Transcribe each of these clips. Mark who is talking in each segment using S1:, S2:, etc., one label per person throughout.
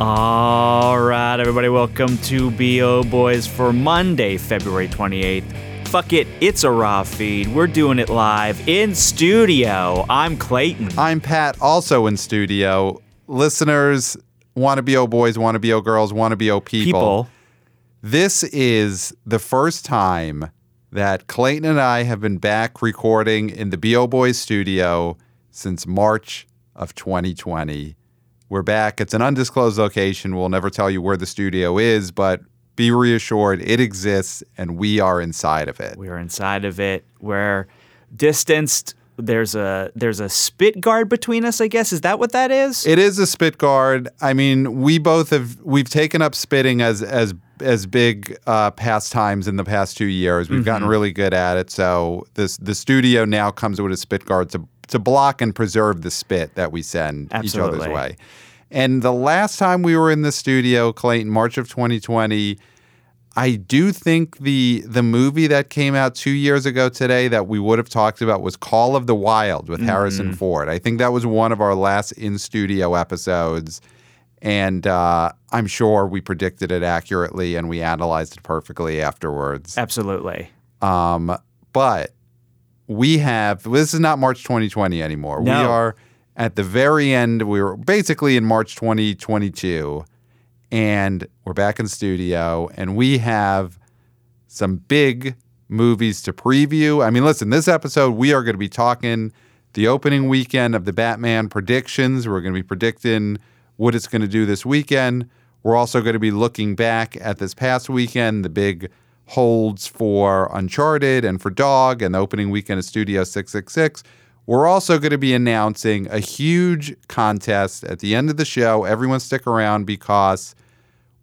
S1: All right, everybody, welcome to BO Boys for Monday, February 28th. Fuck it, it's a raw feed. We're doing it live in studio. I'm Clayton.
S2: I'm Pat, also in studio. Listeners, want to be O boys, want to be O girls, want to be O people.
S1: People,
S2: This is the first time that Clayton and I have been back recording in the BO Boys studio since March of 2020. We're back. It's an undisclosed location. We'll never tell you where the studio is, but be reassured it exists and we are inside of it.
S1: we're inside of it. We're distanced. There's a there's a spit guard between us, I guess. Is that what that is?
S2: It is a spit guard. I mean, we both have we've taken up spitting as as as big uh, pastimes in the past two years. We've gotten really good at it. So this the studio now comes with a spit guard to to block and preserve the spit that we send each other's way. And the last time we were in the studio, Clayton, March of 2020. I do think the the movie that came out two years ago today that we would have talked about was Call of the Wild with Harrison Ford. I think that was one of our last in studio episodes, and uh, I'm sure we predicted it accurately and we analyzed it perfectly afterwards.
S1: Absolutely.
S2: Um, but we have this is not March 2020 anymore. We are at the very end. We were basically in March 2022, and we're back in studio, and we have some big movies to preview. I mean, listen, this episode we are going to be talking the opening weekend of the Batman predictions. We're going to be predicting what it's going to do this weekend. We're also going to be looking back at this past weekend, the big holds for Uncharted and for Dog, and the opening weekend of Studio 666. We're also going to be announcing a huge contest at the end of the show. Everyone stick around because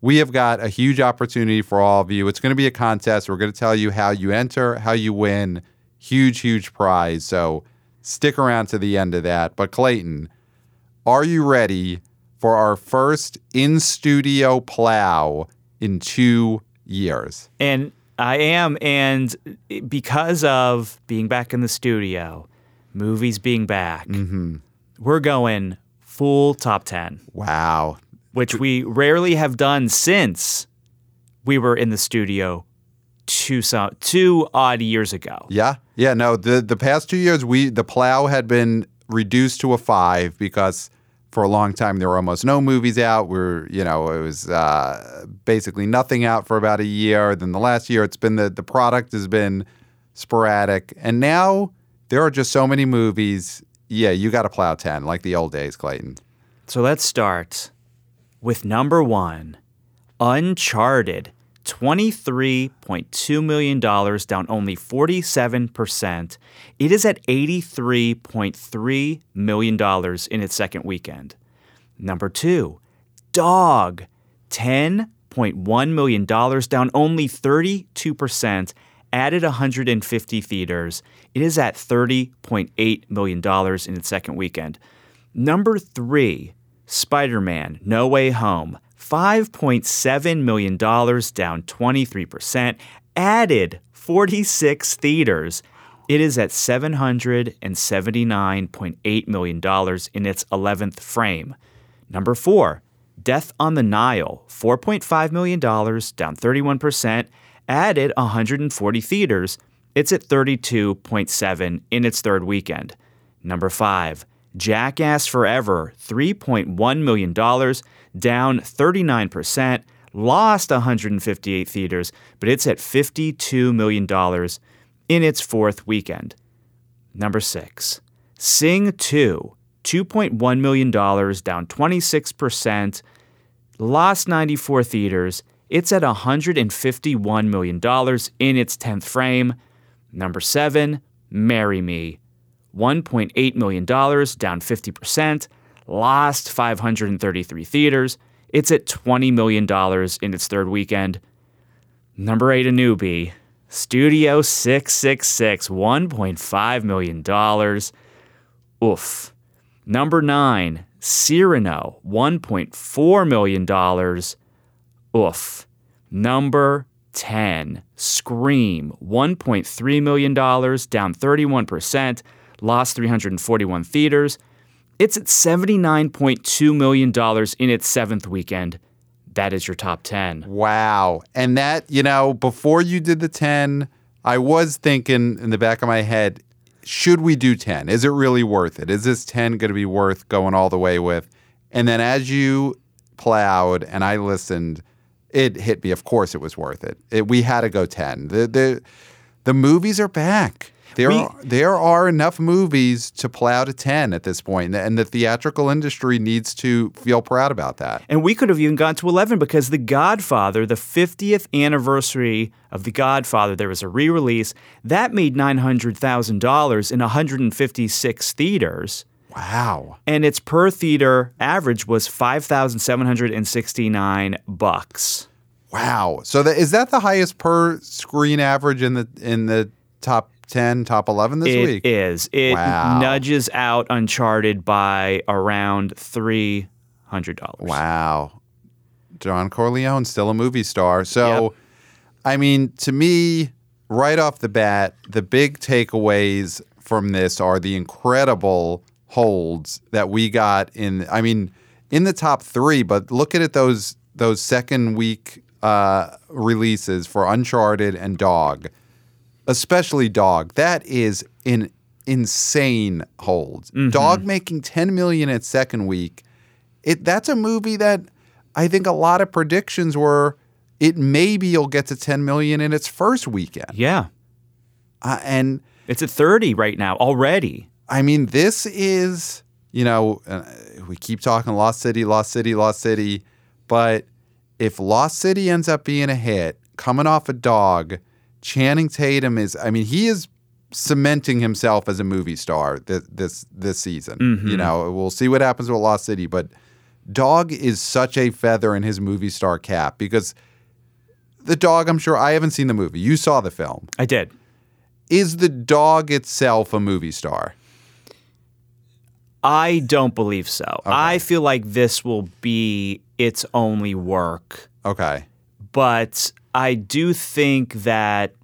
S2: we have got a huge opportunity for all of you. It's going to be a contest. We're going to tell you how you enter, how you win. Huge, huge prize. So stick around to the end of that. But Clayton, are you ready for our first in studio plow in two years?
S1: And I am, and because of being back in the studio, movies being back, we're going full top 10,
S2: Wow.
S1: which we rarely have done since we were in the studio two, so, two odd years ago.
S2: Yeah. Yeah. No, the, the past two years, we the plow had been reduced to a five because for a long time there were almost no movies out. We're, you know, it was uh, basically nothing out for about a year. Then the last year, it's been the, the product has been sporadic. And now there are just so many movies. Yeah, you got to plow 10 like the old days, Clayton.
S1: So let's start with number one Uncharted. $23.2 million, down only 47%. It is at $83.3 million in its second weekend. Number two, Dog. $10.1 million, down only 32%, added 150 theaters. It is at $30.8 million in its second weekend. Number three, Spider Man No Way Home. $5.7 million, down 23%, added 46 theaters. It is at $779.8 million in its 11th frame. Number four, Death on the Nile. $4.5 million, down 31%, added 140 theaters. It's at 32.7 in its third weekend. Number five, Jackass Forever, $3.1 million, down 39%, lost 158 theaters, but it's at $52 million in its fourth weekend. Number six, Sing 2, $2.1 million, down 26%, lost 94 theaters. It's at $151 million in its 10th frame. Number seven, Marry Me, $1.8 million, down 50%, lost 533 theaters. It's at $20 million in its third weekend. Number eight, a newbie, Studio 666, $1.5 million. Oof. Number nine, Cyrano, $1.4 million. Oof. Number 10, Scream, $1.3 million, down 31%, lost 341 theaters. It's at $79.2 million in its seventh weekend. That is your top 10.
S2: Wow. And that, you know, before you did the 10, I was thinking in the back of my head, should we do 10? Is it really worth it? Is this 10 going to be worth going all the way with? And then as you plowed and I listened, it hit me. Of course, it was worth it. it we had to go 10. The, the, the movies are back. There,
S1: We-
S2: are, there are enough movies to plow to 10 at this point, and the theatrical industry needs to feel proud about that.
S1: And we could have even gone to 11 because The Godfather, the 50th anniversary of The Godfather, there was a re release. That made $900,000 in 156 theaters.
S2: Wow.
S1: And its per theater average was 5,769 bucks.
S2: Wow. So that, is that the highest per screen average in the in the top 10, top 11 this
S1: It
S2: week?
S1: is. It
S2: Wow.
S1: nudges out Uncharted by around $300.
S2: Wow. Don Corleone still a movie star. So
S1: Yep.
S2: I mean, to me, right off the bat, the big takeaways from this are the incredible holds that we got in I mean, in the top 3, but look at it those those second week uh, releases for Uncharted and Dog. Especially Dog. That is an insane hold. Dog making 10 million its second week it that's a movie that I think a lot of predictions were it maybe you'll get to 10 million in its first weekend.
S1: Yeah.
S2: Uh, and
S1: It's at 30 right now already.
S2: I mean this is, you know, uh, we keep talking Lost City, Lost City, Lost City, but if Lost City ends up being a hit, coming off a dog, Channing Tatum is I mean he is cementing himself as a movie star this this, this season. You know, we'll see what happens with Lost City, but Dog is such a feather in his movie star cap because the dog, I'm sure I haven't seen the movie. You saw the film.
S1: I did.
S2: Is the dog itself a movie star?
S1: I don't believe so. I feel like this will be its only work,
S2: Okay.
S1: but I do think that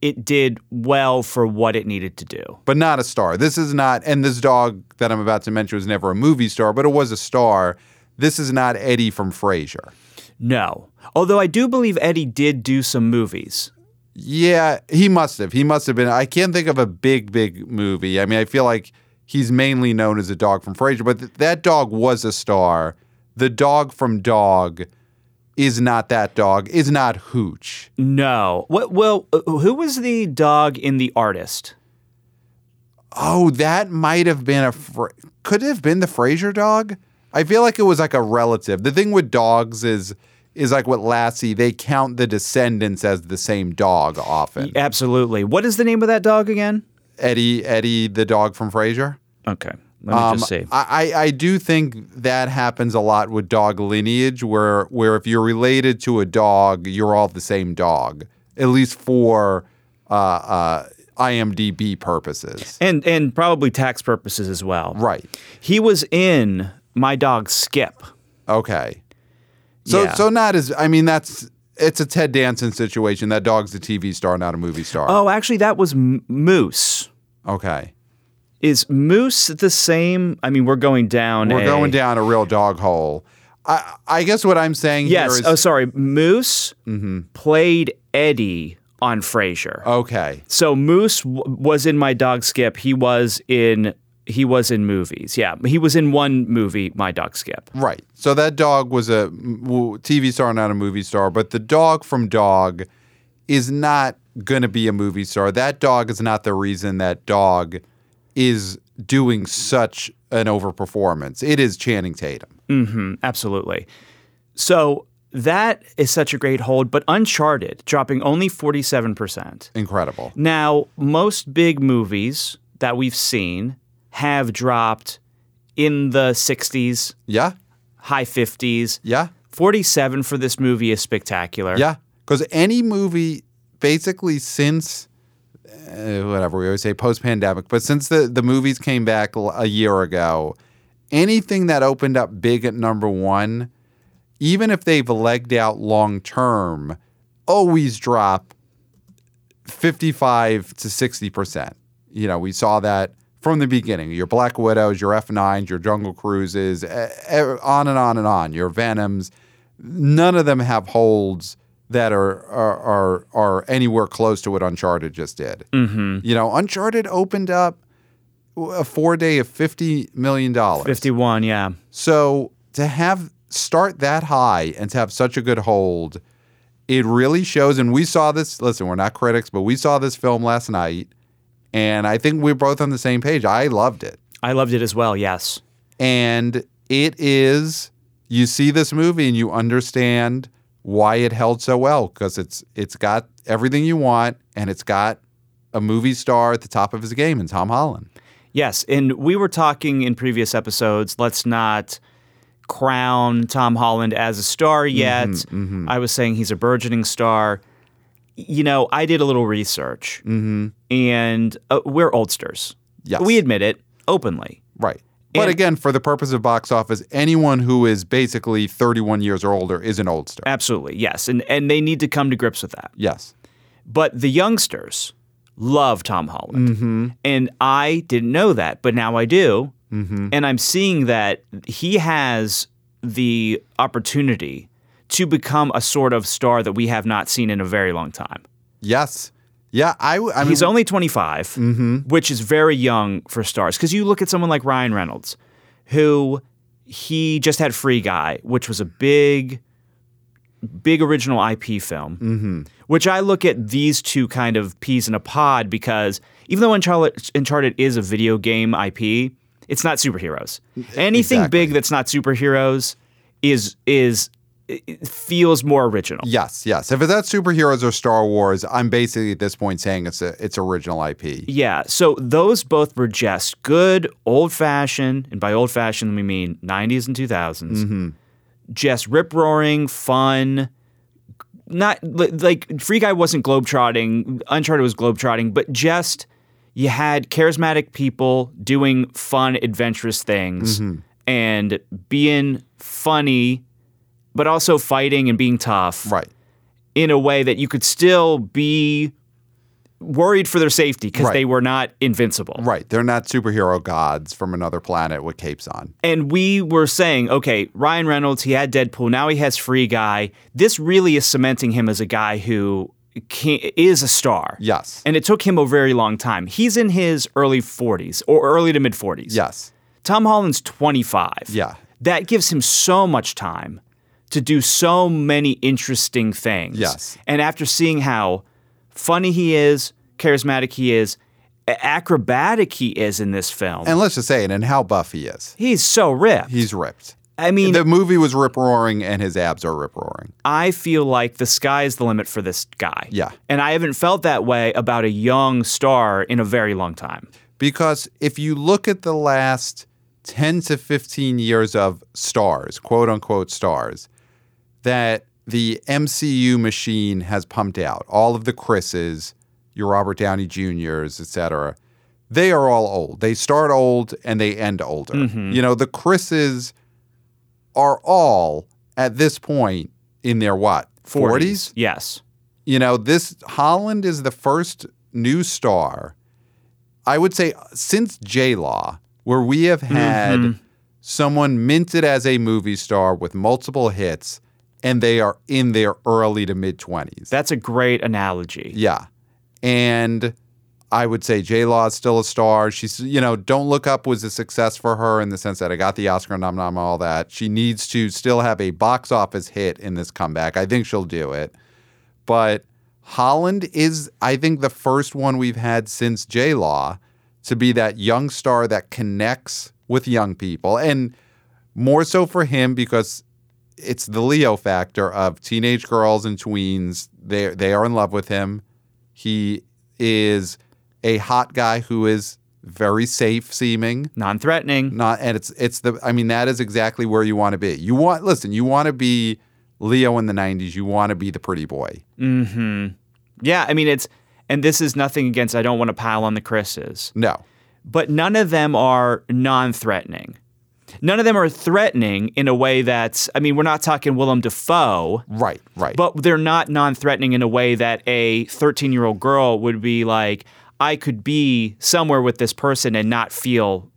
S1: it did well for what it needed to do.
S2: But not a star. This is not, and this dog that I'm about to mention was never a movie star, but it was a star. This is not Eddie from Frasier.
S1: No. Although I do believe Eddie did do some movies.
S2: Yeah, he must have. He must have been. I can't think of a big, big movie. I mean, I feel like he's mainly known as a dog from Frasier, but th- that dog was a star. The dog from Dog is not that dog, is not Hooch.
S1: No. What well, uh, who was the dog in The Artist?
S2: Oh, that might have been a. Fra- could it have been the Frasier dog? I feel like it was like a relative. The thing with dogs is is like what Lassie. They count the descendants as the same dog often.
S1: Absolutely. What is the name of that dog again?
S2: Eddie, Eddie, the dog from Frasier.
S1: Okay. Let me
S2: Um,
S1: just see.
S2: I, I do think that happens a lot with dog lineage, where where if you're related to a dog, you're all the same dog, at least for uh, uh, IMDb purposes.
S1: And and probably tax purposes as well.
S2: Right.
S1: He was in My Dog Skip.
S2: Okay. So
S1: Yeah.
S2: so not as I mean that's it's a Ted Danson situation. That dog's a TV star, not a movie star.
S1: Oh, actually, that was M- Moose.
S2: Okay.
S1: Is Moose the same? I mean, we're going down.
S2: We're
S1: a-
S2: going down a real dog hole. I I guess what I'm saying
S1: Yes.
S2: here is
S1: oh, sorry. Moose mm-hmm. played Eddie on Frasier.
S2: okay.
S1: So Moose w- was in My Dog Skip. He was in he was in movies. Yeah, he was in one movie, My Dog Skip.
S2: Right. So that dog was a TV star, not a movie star. But the dog from Dog is not going to be a movie star. That dog is not the reason that dog is doing such an overperformance. It is Channing Tatum.
S1: Mm-hmm, absolutely. So that is such a great hold, but Uncharted dropping only 47%.
S2: Incredible.
S1: Now, most big movies that we've seen have dropped in the 60s,
S2: Yeah.
S1: high 50s.
S2: Yeah.
S1: 47 for this movie is spectacular.
S2: Yeah. Because any movie, basically since uh, whatever we always say post pandemic, but since the the movies came back a year ago, anything that opened up big at number one, even if they've legged out long term, always drop fifty five to sixty percent. You know, we saw that from the beginning. Your Black Widows, your F9s, your Jungle Cruises, on and on and on. Your Venoms. None of them have holds that are are are, are anywhere close to what Uncharted just did. Mm-hmm. You know, Uncharted opened up a four day of fifty million dollars.
S1: 51, yeah.
S2: So to have start that high and to have such a good hold, it really shows. And we saw this. Listen, we're not critics, but we saw this film last night, and I think we're both on the same page. I loved it,
S1: I loved it as well, yes.
S2: and it is. You see this movie and you understand why it held so well because it's it's got everything you want and it's got a movie star at the top of his game in Tom Holland.
S1: Yes, and we were talking in previous episodes. Let's not crown Tom Holland as a star mm-hmm, yet. Mm-hmm. I was saying he's a burgeoning star. You know, I did a little research, mm-hmm. and uh, we're oldsters.
S2: Yes.
S1: we admit it openly.
S2: Right. But
S1: And-
S2: again, for the purpose of box office, anyone who is basically 31 years or older is an oldster.
S1: Absolutely, yes, and and they need to come to grips with that.
S2: Yes.
S1: But the youngsters love Tom Holland. Mm-hmm. And I didn't know that, but now I do. Mm-hmm. And I'm seeing that he has the opportunity to become a sort of star that we have not seen in a very long time.
S2: Yes. Yeah. I, w- I mean,
S1: He's only 25, mm-hmm. which is very young for stars. Because you look at someone like Ryan Reynolds, who he just had Free Guy, which was a big, big original IP film. Mm-hmm. Which I look at these two kind of peas in a pod because even though Uncharted, Uncharted is a video game IP, it's not superheroes. Anything
S2: Exactly.
S1: big that's not superheroes is is it- feels more original.
S2: yes. Yes. If it's not superheroes or Star Wars, I'm basically at this point saying it's a it's original IP.
S1: Yeah, so those both were just good old fashioned, and by old fashioned we mean 90s and 2000s. Mm-hmm. Just rip roaring, fun. Not like Free Guy wasn't globetrotting, Uncharted was globetrotting, but just you had charismatic people doing fun, adventurous things mm-hmm. and being funny, but also fighting and being tough
S2: Right.
S1: in a way that you could still be worried for their safety because
S2: Right.
S1: they were not invincible.
S2: Right. They're not superhero gods from another planet with capes on.
S1: And we were saying, okay, Ryan Reynolds, he had Deadpool, now he has Free Guy. This really is cementing him as a guy who can, is a star.
S2: Yes.
S1: And it took him a very long time. He's in his early 40s or early to mid 40s.
S2: yes.
S1: Tom Holland's 25.
S2: Yeah.
S1: That gives him so much time to do so many interesting things.
S2: Yes.
S1: And after seeing how funny he is, charismatic he is, acrobatic he is in this film,
S2: And let's just say it, and how buff he is.
S1: he's so ripped.
S2: He's ripped.
S1: I mean,
S2: The movie was rip roaring, and his abs are rip roaring.
S1: I feel like the sky is the limit for this guy.
S2: Yeah.
S1: And I haven't felt that way about a young star in a very long time.
S2: Because if you look at the last 10 to 15 years of stars, quote unquote stars, that the MCU machine has pumped out, all of the Chris's, your Robert Downey Jr.'s, et cetera, they are all old. They start old and they end older. Mm-hmm. You know, the Chris's are all at this point in their what? 40s?
S1: Yes.
S2: you know, this Holland is the first new star, I would say, since J Law, where we have had mm-hmm. someone minted as a movie star with multiple hits and they are in their early to mid 20s.
S1: That's a great analogy.
S2: Yeah. And I would say J Law is still a star. She's, you know, Don't Look Up was a success for her in the sense that I got the Oscar nom nom, all that. She needs to still have a box office hit in this comeback. I think she'll do it. But Holland is, I think, the first one we've had since J Law to be that young star that connects with young people. And more so for him because it's the Leo factor of teenage girls and tweens. They they are in love with him. He is a hot guy who is very safe seeming.
S1: Non threatening.
S2: Not and it's it's the I mean that is exactly where you want to be. You want listen, you want to be Leo in the 90s. You want to be the pretty boy. Mhm.
S1: Yeah, I mean, it's, and this is nothing against, I don't want to pile on the Chris's,
S2: No.
S1: but none of them are non threatening. None of them are threatening in a way that's, I mean, we're not talking Willem Dafoe,
S2: Right, right.
S1: but they're not non threatening in a way that a 13 year old girl would be like, I could be somewhere with this person and not feel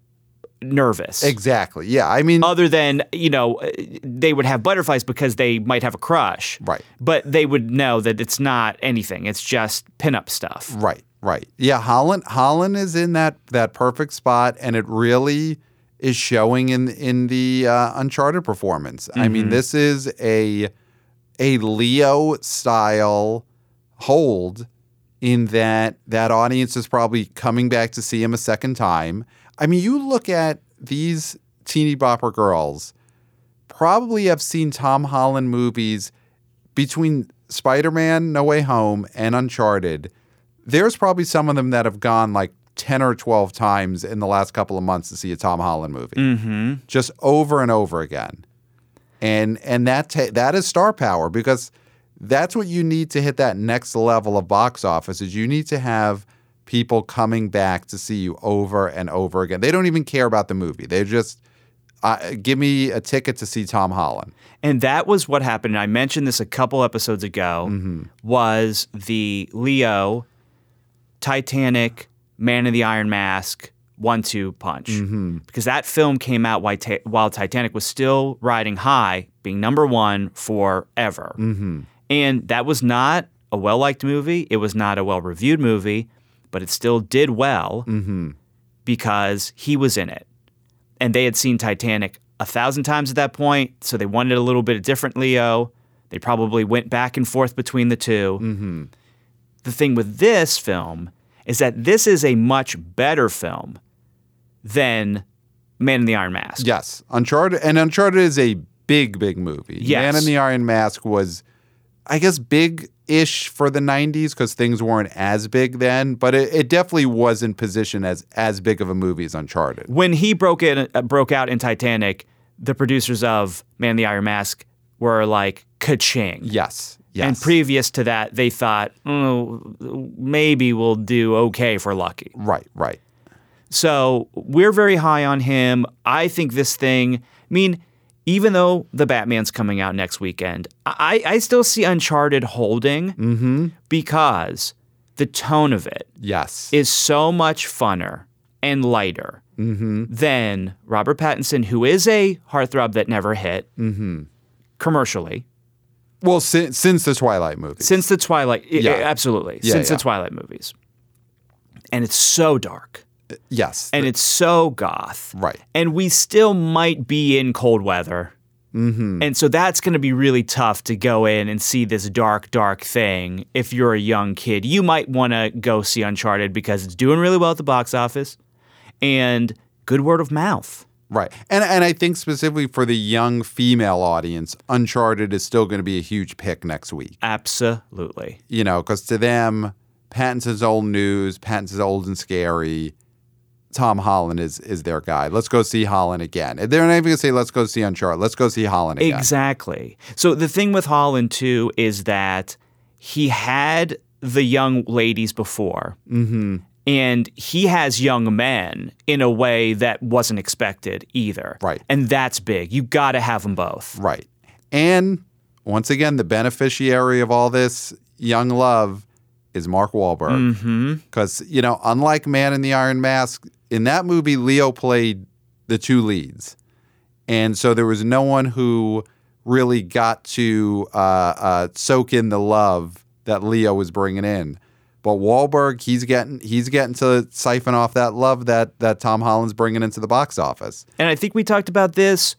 S1: nervous.
S2: Exactly. Yeah. I mean,
S1: Other than, you know, they would have butterflies because they might have a crush.
S2: Right.
S1: But they would know that it's not anything. It's just pinup stuff.
S2: Right, right. Yeah, Holland Holland is in that that perfect spot and it really is showing in in the uh, Uncharted performance. I mean, this is a a Leo style hold in that that audience is probably coming back to see him a second time. I mean, you look at these teeny bopper girls probably have seen Tom Holland movies between Spider-Man No Way Home and Uncharted. There's probably some of them that have gone like 10 or 12 times in the last couple of months to see a Tom Holland movie.
S1: Mm-hmm.
S2: Just over and over again. And and that ta- that is star power because that's what you need to hit that next level of box office is you need to have people coming back to see you over and over again. They don't even care about the movie. They just uh, give me a ticket to see Tom Holland.
S1: And that was what happened. And I mentioned this a couple episodes ago. Was the Leo, Titanic, Man in the Iron Mask one-two punch mm-hmm. because that film came out while, Ti- while Titanic was still riding high, being number one forever. Mm-hmm. And that was not a well-liked movie. It was not a well-reviewed movie, but it still did well mm-hmm. because he was in it and they had seen Titanic a thousand times at that point, so they wanted a little bit of different Leo. They probably went back and forth between the 2 Mm-hmm. The thing with this film is that this is a much better film than Man in the Iron Mask.
S2: Yes, Uncharted, and Uncharted is a big, big movie.
S1: Yes.
S2: Man in the Iron Mask was, I guess, big-ish for the '90s because things weren't as big then, but it, it definitely was in position as as big of a movie as Uncharted.
S1: When he broke in, uh, broke out in Titanic, the producers of Man in the Iron Mask were like ka-ching.
S2: Yes, yes,
S1: And previous to that, they thought, oh, maybe we'll do okay for Lucky.
S2: right, right.
S1: So we're very high on him. I think this thing, I mean, even though the Batman's coming out next weekend, I, I still see Uncharted holding mm-hmm. because the tone of it
S2: Yes,
S1: is so much funner and lighter mm-hmm. than Robert Pattinson, who is a heartthrob that never hit mm-hmm. commercially.
S2: Well, since since the Twilight movies.
S1: Since the Twilight,
S2: Yeah.
S1: absolutely.
S2: Yeah,
S1: since
S2: yeah.
S1: the Twilight movies. And it's so dark.
S2: yes,
S1: and it's so goth.
S2: Right.
S1: And we still might be in cold weather. Mm-hmm. And so that's going to be really tough to go in and see this dark, dark thing. If you're a young kid, you might want to go see Uncharted because it's doing really well at the box office and good word of mouth.
S2: Right. And and I think specifically for the young female audience, Uncharted is still going to be a huge pick next week.
S1: Absolutely.
S2: you know, because to them, Pattinson's old news, Pattinson's old and scary. Tom Holland is is their guy. Let's go see Holland again. They're not even gonna say let's go see Uncharted. Let's go see Holland again.
S1: Exactly. So the thing with Holland too is that he had the young ladies before,
S2: Mm-hmm.
S1: And he has young men in a way that wasn't expected either.
S2: Right.
S1: and that's big. You got to have them both.
S2: Right. And once again, the beneficiary of all this young love is Mark Wahlberg.
S1: Mm-hmm.
S2: Because, you know, unlike Man in the Iron Mask, in that movie, Leo played the two leads. And so there was no one who really got to uh, uh, soak in the love that Leo was bringing in. But Wahlberg, he's getting he's getting to siphon off that love that that Tom Holland's bringing into the box office.
S1: And I think we talked about this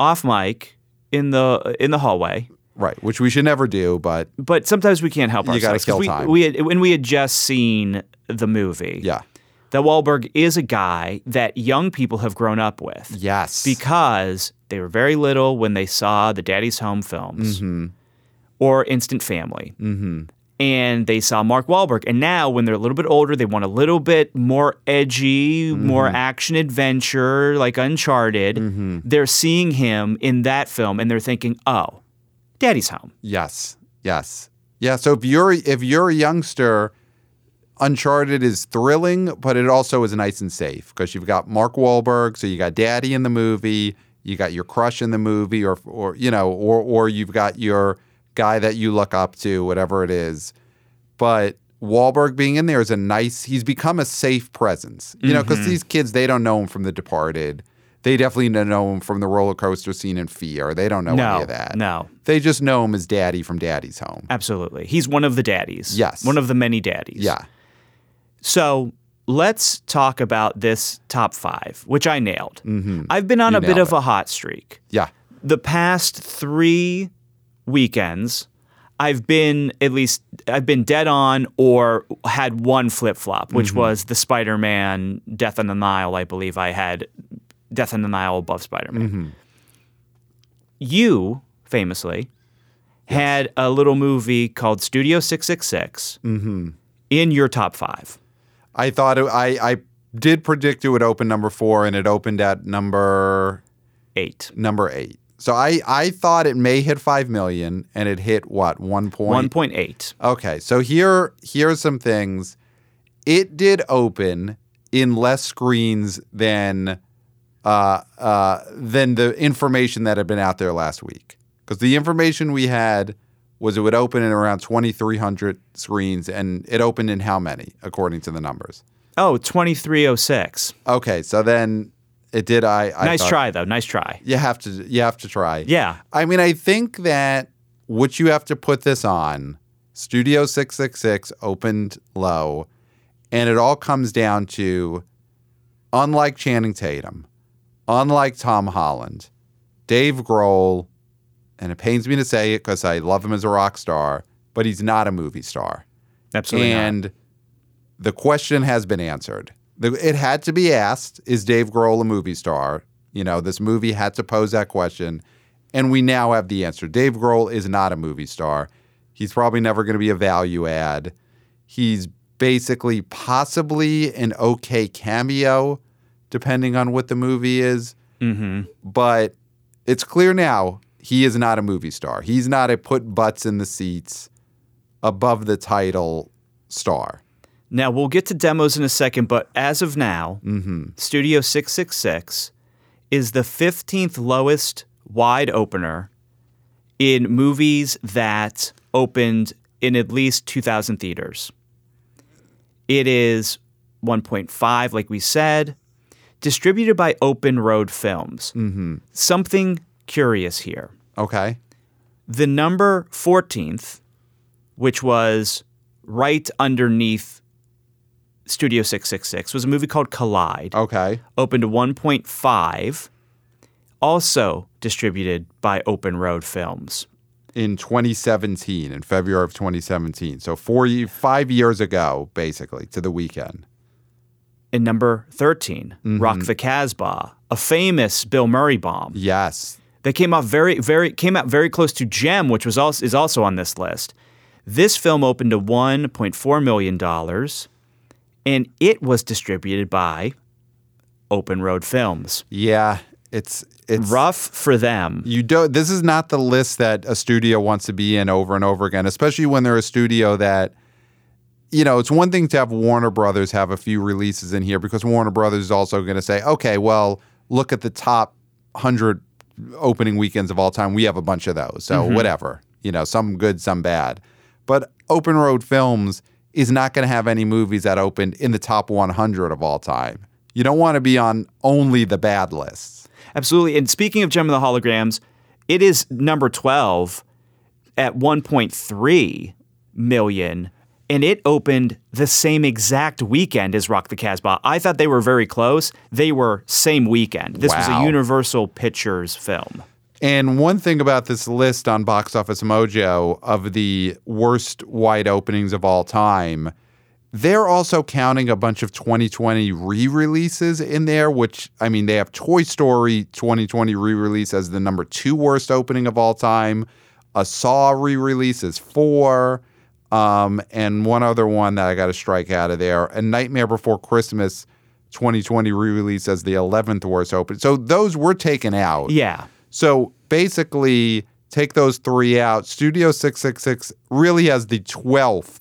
S1: off mic in the in the hallway.
S2: Right, which we should never do, but
S1: But sometimes we can't help ourselves.
S2: You gotta kill time.
S1: We had, when we had just seen the movie,
S2: yeah.
S1: that Wahlberg is a guy that young people have grown up with.
S2: Yes.
S1: because they were very little when they saw the Daddy's Home films or Instant Family. Mm-hmm. And they saw Mark Wahlberg. And now, when they're a little bit older, they want a little bit more edgy, more mm-hmm. action adventure, like Uncharted. Mm-hmm. They're seeing him in that film and they're thinking, oh, Daddy's Home.
S2: Yes. Yes. Yeah. So if you're if you're a youngster, Uncharted is thrilling, but it also is nice and safe because you've got Mark Wahlberg, so you got Daddy in the movie, you got your crush in the movie, or or you know, or or you've got your guy that you look up to, whatever it is. But Wahlberg being in there is a nice. He's become a safe presence, you know,
S1: Mm-hmm.
S2: because these kids they don't know him from The Departed. They definitely don't know him from the roller coaster scene in Fear. They don't know
S1: No,
S2: any of that.
S1: no.
S2: they just know him as Daddy from Daddy's Home.
S1: Absolutely. He's one of the daddies.
S2: Yes.
S1: One of the many daddies.
S2: Yeah,
S1: So let's talk about this top five, which I nailed. Mm-hmm. I've been on
S2: You
S1: a bit of a hot streak.
S2: yeah,
S1: The past three weekends, I've been at least I've been dead on or had one flip flop, which mm-hmm. was the Spider Man Death on the Nile. I believe I had Death on the Nile above Spider Man. Mm-hmm. You famously had a little movie called Studio Six Six mm-hmm. in your top five.
S2: I thought it, I I did predict it would open number four, and it opened at number
S1: Eight.
S2: number eight. So I I thought it may hit five million, and it hit what one point
S1: 1.8.
S2: Okay, so here here are some things. It did open in less screens than uh, uh, than the information that had been out there last week. Because the information we had was it would open in around 2,300 screens, and it opened in how many, according to the numbers?
S1: Oh, 2306.
S2: Okay, so then it did. I, I
S1: nice
S2: thought-
S1: try though. Nice try.
S2: You have to. You have to try.
S1: Yeah.
S2: I mean, I think that what you have to put this on, Studio 666 opened low, and it all comes down to unlike Channing Tatum, unlike Tom Holland, Dave Grohl, and it pains me to say it because I love him as a rock star, but he's not a movie star.
S1: Absolutely. not.
S2: and the question has been answered. The- It had to be asked Is Dave Grohl a movie star? You know, this movie had to pose that question. And we now have the answer. Dave Grohl is not a movie star. He's probably never going to be a value add. He's basically possibly an okay cameo, depending on what the movie is.
S1: Mm-hmm.
S2: But it's clear now he is not a movie star. He's not a put butts in the seats above the title star.
S1: Now we'll get to demos in a second, but as of now,
S2: Mm-hmm.
S1: Studio 666 is the 15th lowest wide opener in movies that opened in at least 2,000 theaters. It is 1.5, like we said, distributed by Open Road Films.
S2: Mm-hmm.
S1: Something curious here.
S2: Okay.
S1: The number 14th, which was right underneath Studio 666, was a movie called Collide.
S2: Okay.
S1: Opened to 1.5, also distributed by Open Road Films.
S2: In 2017, in February of 2017. So four, five years ago, basically, to the weekend.
S1: In number 13, mm-hmm. Rock the Kasbah, a famous Bill Murray bomb.
S2: Yes.
S1: They came off very, very came out very close to Jem, which was also is also on this list. This film opened to 1.4 million dollars, and it was distributed by Open Road Films.
S2: Yeah. It's it's
S1: Rough for them.
S2: You don't. This is not the list that a studio wants to be in over and over again, especially when they're a studio that, you know, it's one thing to have Warner Brothers have a few releases in here because Warner Brothers is also going to say, okay, well, look at the top hundred opening weekends of all time. We have a bunch of those, so mm-hmm. whatever. You know, some good, some bad. But Open Road Films is not going to have any movies that opened in the top 100 of all time. You don't want to be on only the bad lists.
S1: Absolutely. And speaking of Jem of the Holograms, it is number 12 at 1.3 million. And it opened the same exact weekend as Rock the Kasbah. I thought they were very close. They were same weekend. This was a Universal Pictures film.
S2: And one thing about this list on Box Office Mojo of the worst wide openings of all time, they're also counting a bunch of 2020 re releases in there, which, I mean, they have Toy Story 2020 re release as the number two worst opening of all time. A Saw re release is four. Um, and one other one that I got to strike out of there A Nightmare Before Christmas 2020 re release as the 11th worst open. So those were taken out.
S1: Yeah.
S2: So basically, take those three out. Studio 666 really has the 12th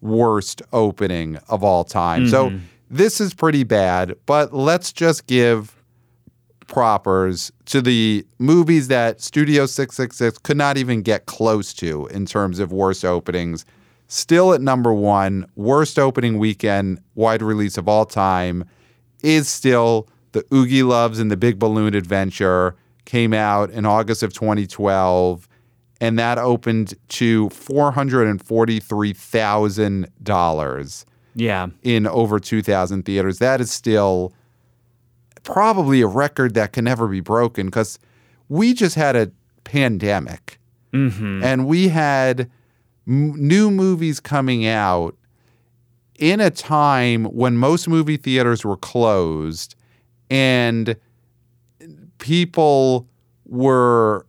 S2: worst opening of all time. So mm-hmm. this is pretty bad, but let's just give propers to the movies that Studio 666 could not even get close to in terms of worst openings. still at number one, worst opening weekend wide release of all time, is still the Oogieloves and the Big Balloon Adventure. Came out in August of 2012, and that opened to $443,000
S1: Yeah.
S2: in over 2,000 theaters. That is still probably a record that can never be broken because we just had a pandemic mm-hmm. and we had m- new movies coming out in a time when most movie theaters were closed and people were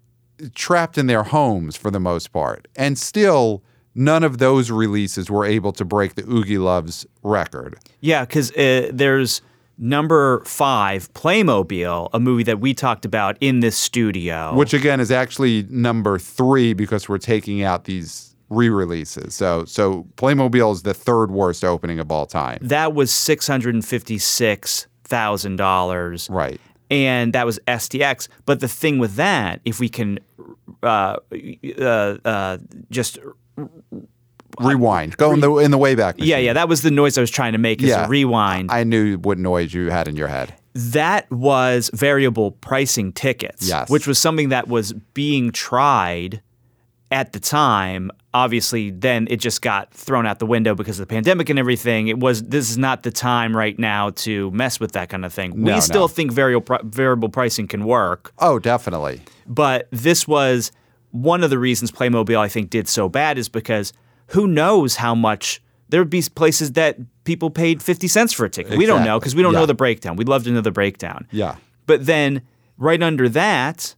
S2: trapped in their homes for the most part. And still, none of those releases were able to break the Oogieloves record.
S1: Yeah, because uh, there's number five, Playmobil, a movie that we talked about in this studio.
S2: which again is actually number three because we're taking out these re-releases. So so Playmobil is the third worst opening of all time.
S1: that was six hundred and fifty-six thousand dollars,
S2: Right.
S1: And that was STX. But the thing with that, if we can uh, uh, uh, just
S2: Rewind. Go in the in the way back.
S1: yeah, yeah, that was the noise I was trying to make. Is
S2: Yeah.
S1: a rewind.
S2: I knew what noise you had in your head.
S1: that was variable pricing tickets,
S2: Yes.
S1: which was something that was being tried at the time. Obviously, then it just got thrown out the window because of the pandemic and everything. It was this is not the time right now to mess with that kind of thing.
S2: No,
S1: we still
S2: no.
S1: think variable variable pricing can work,
S2: Oh, definitely.
S1: but this was one of the reasons Playmobil I think did so bad is because who knows how much there would be places that people paid 50 cents for a ticket. We don't know because we don't
S2: Yeah.
S1: know the breakdown. We'd love to know the breakdown.
S2: Yeah.
S1: But then right under that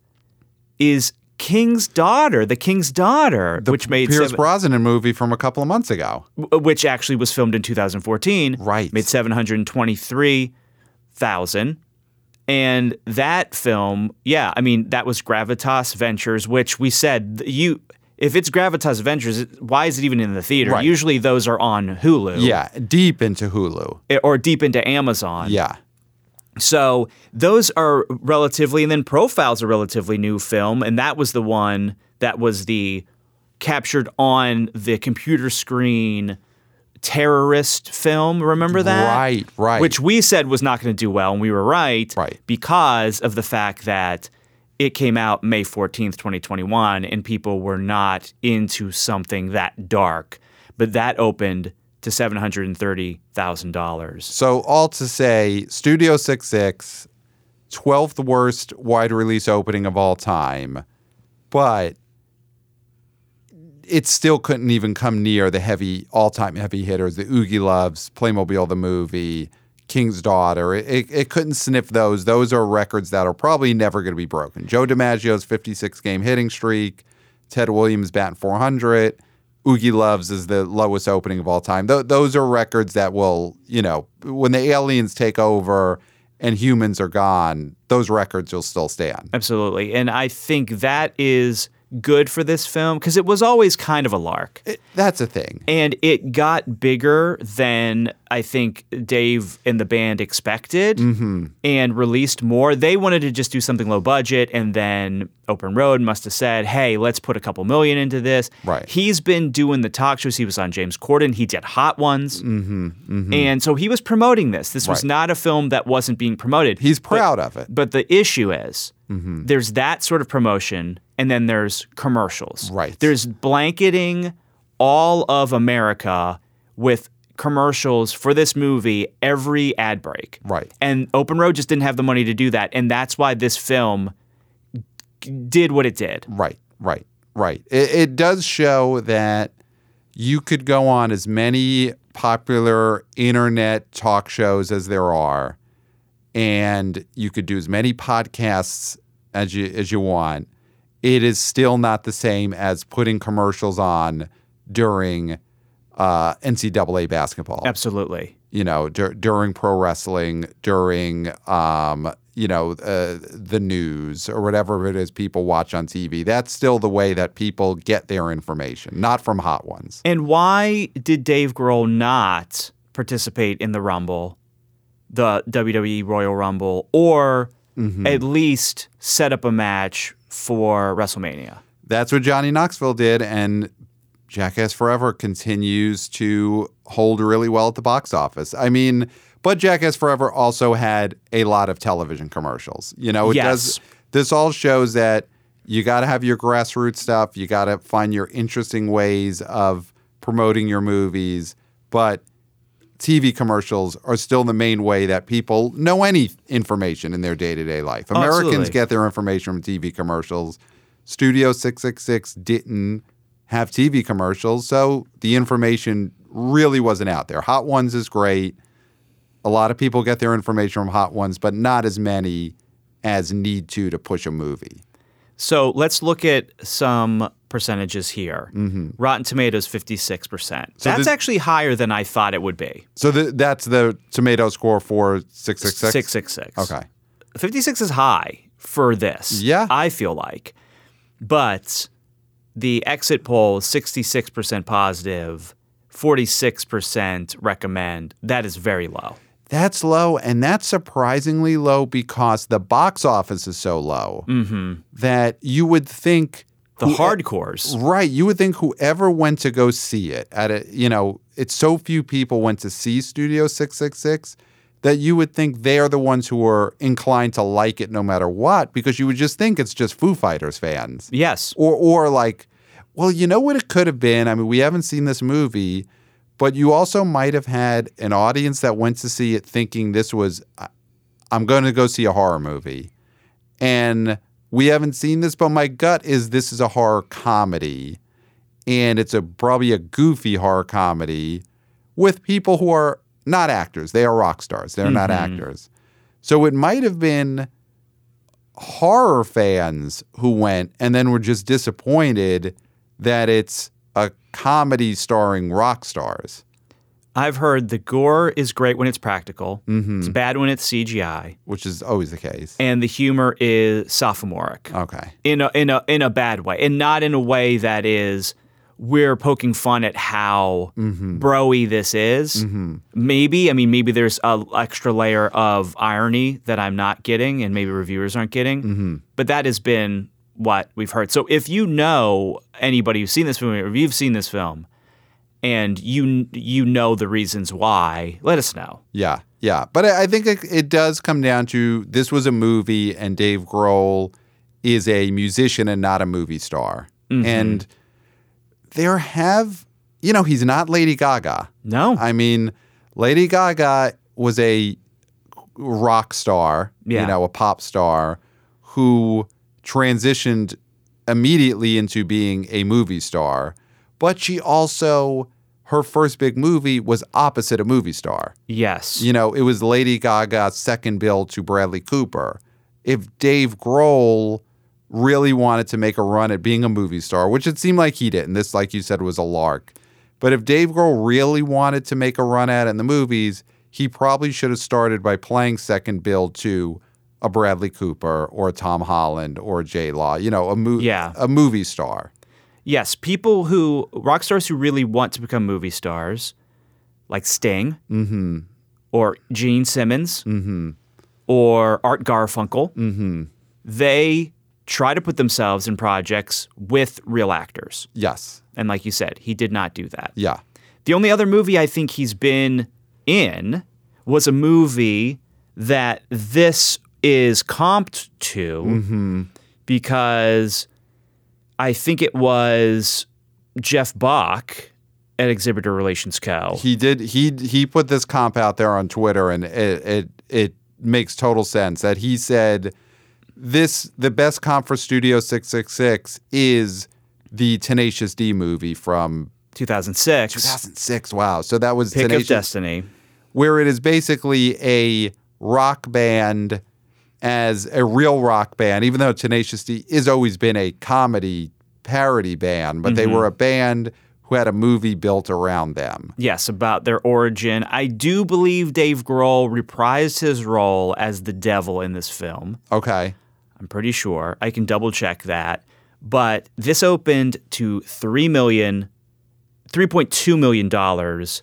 S1: is King's Daughter, The King's Daughter, which made
S2: Pierce
S1: seven,
S2: Brosnan movie from a couple of months ago.
S1: Uh, which actually was filmed in 2014.
S2: Right.
S1: Made 723,000. And that film, yeah, I mean, that was Gravitas Ventures, which we said you if it's Gravitas Ventures, why is it even in the theater?
S2: Right.
S1: Usually those are on Hulu
S2: Yeah, deep into Hulu.
S1: or deep into Amazon.
S2: Yeah.
S1: So those are relatively, and then Profile's a relatively new film, and that was the one that was the captured on the computer screen terrorist film. Remember that?
S2: Right, right.
S1: Which we said was not going to do well, and we were right.
S2: Right.
S1: Because of the fact that it came out May 14th, 2021, and people were not into something that dark. But that opened to $730,000.
S2: So all to say, Studio 66, 12th worst wide release opening of all time, but it still couldn't even come near the heavy all-time heavy hitters, the Oogieloves, Playmobil the movie, King's Daughter. It, it, it couldn't sniff those. Those are records that are probably never going to be broken. Joe DiMaggio's 56 game hitting streak, Ted Williams batting 400. Oogieloves is the lowest opening of all time. Th- those are records that will, you know, when the aliens take over and humans are gone, those records will still stand.
S1: Absolutely. And I think that is good for this film because it was always kind of a lark.
S2: It- that's a thing.
S1: And it got bigger than I think Dave and the band expected
S2: Mm-hmm.
S1: and released more. They wanted to just do something low budget, and then Open Road must have said, hey, let's put a couple million into this.
S2: Right.
S1: He's been doing the talk shows. He was on James Corden. He did Hot Ones. Mm-hmm, And so he was promoting this. This was
S2: Right.
S1: not a film that wasn't being promoted.
S2: He's
S1: But-
S2: proud of it.
S1: but the issue is
S2: Mm-hmm.
S1: there's that sort of promotion, and then there's commercials.
S2: Right.
S1: There's blanketing all of America with commercials for this movie every ad break.
S2: Right.
S1: And Open Road just didn't have the money to do that, and that's why this film g- did what it did.
S2: Right, right, right. It, it does show that you could go on as many popular internet talk shows as there are, and you could do as many podcasts as you as you want. It is still not the same as putting commercials on during uh, NCAA basketball
S1: Absolutely.
S2: you know, dur- during pro wrestling, during, um, you know, uh, the news or whatever it is people watch on TV. That's still the way that people get their information, not from hot ones.
S1: And why did Dave Grohl not participate in the Rumble, the WWE Royal Rumble, or
S2: Mm-hmm.
S1: at least set up a match for WrestleMania?
S2: That's what Johnny Knoxville did, and Jackass Forever continues to hold really well at the box office. I mean, but Jackass Forever also had a lot of television commercials. You know, it
S1: Yes.
S2: does this all shows that you got to have your grassroots stuff, you got to find your interesting ways of promoting your movies, but TV commercials are still the main way that people know any information in their day-to-day life. Oh, Americans
S1: absolutely.
S2: get their information from TV commercials. Studio 666 didn't have TV commercials, so the information really wasn't out there. Hot Ones is great. A lot of people get their information from Hot Ones, but not as many as need to to push a movie.
S1: So let's look at some percentages here. Mm-hmm. Rotten Tomatoes, 56%. That's
S2: this-
S1: actually higher than I thought it would be.
S2: So th- that's the tomato score for 666?
S1: 666.
S2: Okay.
S1: 56 is high for this.
S2: Yeah.
S1: I feel like. But the exit poll, 66% positive, 46% recommend. That is very low.
S2: That's low, and that's surprisingly low because the box office is so low mm-hmm. that you would think
S1: The
S2: who-
S1: hardcores.
S2: Right. You would think whoever went to go see it at a, you know, it's so few people went to see Studio 666 that you would think they are the ones who are inclined to like it no matter what because you would just think it's just Foo Fighters fans.
S1: Yes.
S2: Or or like, well, you know what it could have been? I mean, we haven't seen this movie, but you also might have had an audience that went to see it thinking this was I'm going to go see a horror movie. And we haven't seen this, but my gut is this is a horror comedy. And it's a probably a goofy horror comedy with people who are not actors. They are rock stars. They're not mm-hmm. actors. So it might have been horror fans who went and then were just disappointed that it's a comedy starring rock stars.
S1: I've heard the gore is great when it's practical.
S2: Mm-hmm.
S1: It's bad when it's CGI.
S2: which is always the case.
S1: And the humor is sophomoric.
S2: Okay.
S1: in a in a in a bad way, and not in a way that is we're poking fun at how mm-hmm. broy this is. Mm-hmm. Maybe I mean maybe there's a extra layer of irony that I'm not getting, and maybe reviewers aren't getting. Mm-hmm. But that has been what we've heard. So if you know anybody who's seen this movie or if you've seen this film, and you you know the reasons why, let us know.
S2: Yeah. Yeah. But I I think it, it does come down to this was a movie and Dave Grohl is a musician and not a movie star. Mm-hmm. And there have, you know, he's not Lady Gaga.
S1: No,
S2: I mean, Lady Gaga was a rock star,
S1: Yeah.
S2: you know, a pop star who transitioned immediately into being a movie star, but she also her first big movie was opposite a movie star.
S1: yes,
S2: You know, it was Lady Gaga's second bill to Bradley Cooper. If Dave Grohl really wanted to make a run at being a movie star, which it seemed like he did, and this, like you said, was a lark. But if Dave Grohl really wanted to make a run at it in the movies, he probably should have started by playing second bill to a Bradley Cooper or a Tom Holland or a J Law, you know, a, mo-
S1: Yeah.
S2: a movie star.
S1: Yes, people who rock stars who really want to become movie stars, like Sting, mm-hmm. or Gene Simmons, mm-hmm. or Art Garfunkel, mm-hmm. they try to put themselves in projects with real actors.
S2: Yes.
S1: And like you said, he did not do that.
S2: Yeah.
S1: The only other movie I think he's been in was a movie that this is comped to mm-hmm. because I think it was Jeff Bock at Exhibitor Relations Co.
S2: He did. He he put this comp out there on Twitter, and it it it makes total sense that he said this the best comp for Studio Six Six Six is the Tenacious D movie from
S1: 2006,
S2: 2006. Wow, so that was
S1: Pick of Destiny.
S2: where it is basically a rock band as a real rock band, even though Tenacious D has always been a comedy parody band, but they mm-hmm. were a band who had a movie built around them.
S1: Yes, about their origin. I do believe Dave Grohl reprised his role as the devil in this film.
S2: Okay.
S1: I'm pretty sure. I can double check that. But this opened to three million, three point two million dollars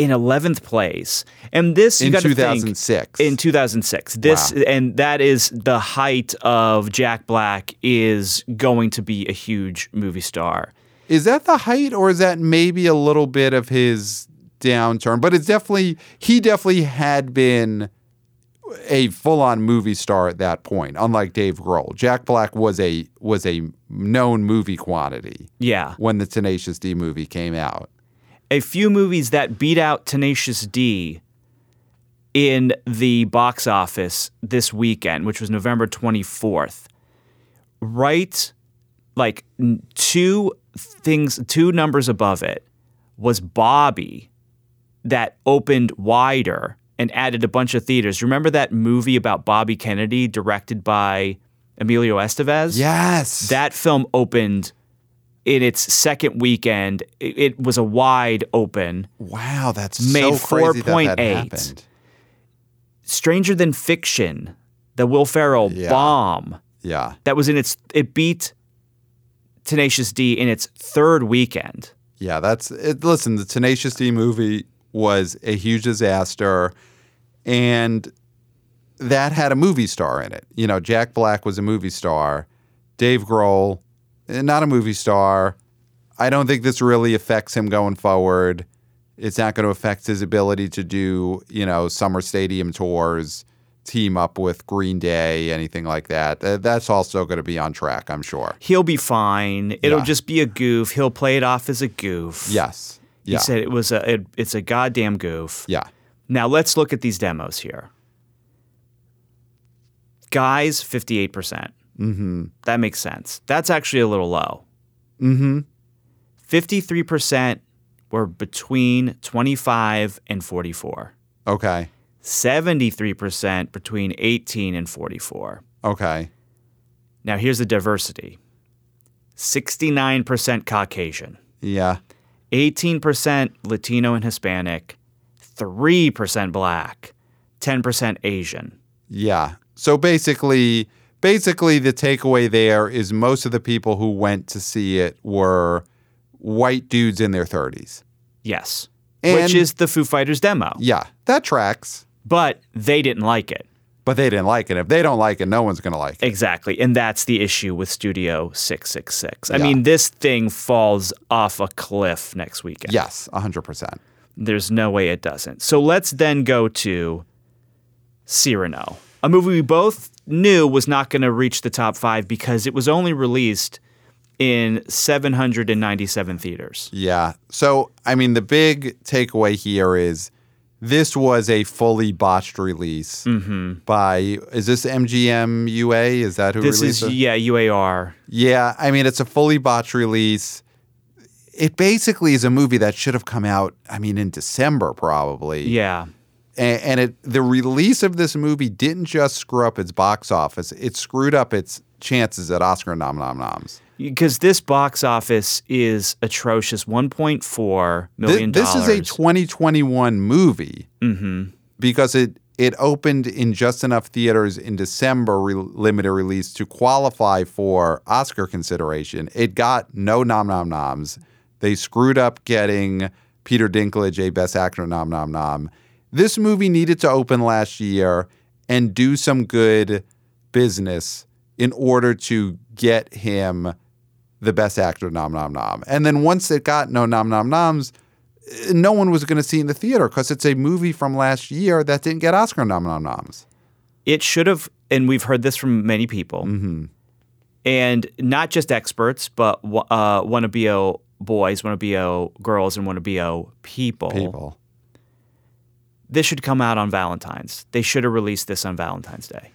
S1: in eleventh place, and this
S2: In
S1: got to think
S2: 2006.
S1: in 2006. This
S2: Wow.
S1: and that is the height of Jack Black is going to be a huge movie star.
S2: Is that the height, or is that maybe a little bit of his downturn? But it's definitely he definitely had been a full-on movie star at that point. Unlike Dave Grohl, Jack Black was a was a known movie quantity
S1: Yeah.
S2: when the Tenacious D movie came out.
S1: A few movies that beat out Tenacious D in the box office this weekend, which was November 24th. Right like two things, two numbers above it was Bobby that opened wider and added a bunch of theaters. Remember that movie about Bobby Kennedy directed by Emilio Estevez?
S2: Yes,
S1: That film opened in its second weekend. It, was a wide open.
S2: wow, that's
S1: Made
S2: so that
S1: 4.8.
S2: happened.
S1: Stranger Than Fiction, the Will Ferrell
S2: Yeah.
S1: bomb.
S2: Yeah,
S1: That was in its. It beat Tenacious D in its third weekend.
S2: Yeah, that's it. Listen, the Tenacious D movie was a huge disaster, and that had a movie star in it. You know, Jack Black was a movie star, Dave Grohl, Eh, not a movie star. I don't think this really affects him going forward. It's not going to affect his ability to do, you know, summer stadium tours, team up with Green Day, anything like that. That's also going to be on track, I'm sure.
S1: He'll be fine. It'll
S2: Yeah.
S1: just be a goof. He'll play it off as a goof.
S2: Yes.
S1: He said it was a. It, it's a goddamn goof.
S2: yeah.
S1: Now let's look at these demos here. Guys, fifty-eight percent. Mm-hmm. That makes sense. That's actually a little low.
S2: Mm-hmm.
S1: Fifty-three percent were between twenty-five and forty-four.
S2: Okay.
S1: Seventy-three percent between eighteen and forty-four.
S2: Okay.
S1: Now here's the diversity: sixty-nine percent Caucasian,
S2: Yeah.
S1: eighteen percent Latino and Hispanic, three percent Black, ten percent Asian.
S2: Yeah. So basically, basically the takeaway there is most of the people who went to see it were white dudes in their 30s.
S1: Yes.
S2: And-
S1: Which is the Foo Fighters demo.
S2: Yeah, that tracks.
S1: But they didn't like it.
S2: But they didn't like it. If they don't like it, no one's going to like it.
S1: Exactly. And that's the issue with Studio 666. I
S2: Yeah.
S1: mean, this thing falls off a cliff next weekend.
S2: Yes, 100%.
S1: There's no way it doesn't. So let's then go to Cyrano, a movie we both knew was not going to reach the top five because it was only released in 797 theaters.
S2: Yeah. So, I mean, the big takeaway here is this was a fully botched release by, is this MGM UA? Is that who
S1: Mm-hmm. This is,
S2: it?
S1: yeah, UAR.
S2: Yeah, I mean, it's a fully botched release. It basically is a movie that should have come out, I mean, in December probably.
S1: Yeah.
S2: And, and it the release of this movie didn't just screw up its box office; it screwed up its chances at Oscar nom nom noms.
S1: Because this box office is atrocious 1.4
S2: Thi-
S1: million
S2: this is a 2021 movie
S1: Mm-hmm.
S2: because it it opened in just enough theaters in December, re- limited release to qualify for Oscar consideration. It got no nom nom noms. They screwed up getting Peter Dinklage a Best Actor nom nom nom. This movie needed to open last year and do some good business in order to get him the Best Actor nom nom nom. And then once it got no nom nom noms, no one was going to see in the theater because it's a movie from last year that didn't get Oscar nom nom noms.
S1: it should have, and we've heard this from many people,
S2: Mm-hmm.
S1: and not just experts, but uh, wannabe boys, wannabe girls, and wannabe people.
S2: People.
S1: This should come out on Valentine's. They should have released this on Valentine's Day.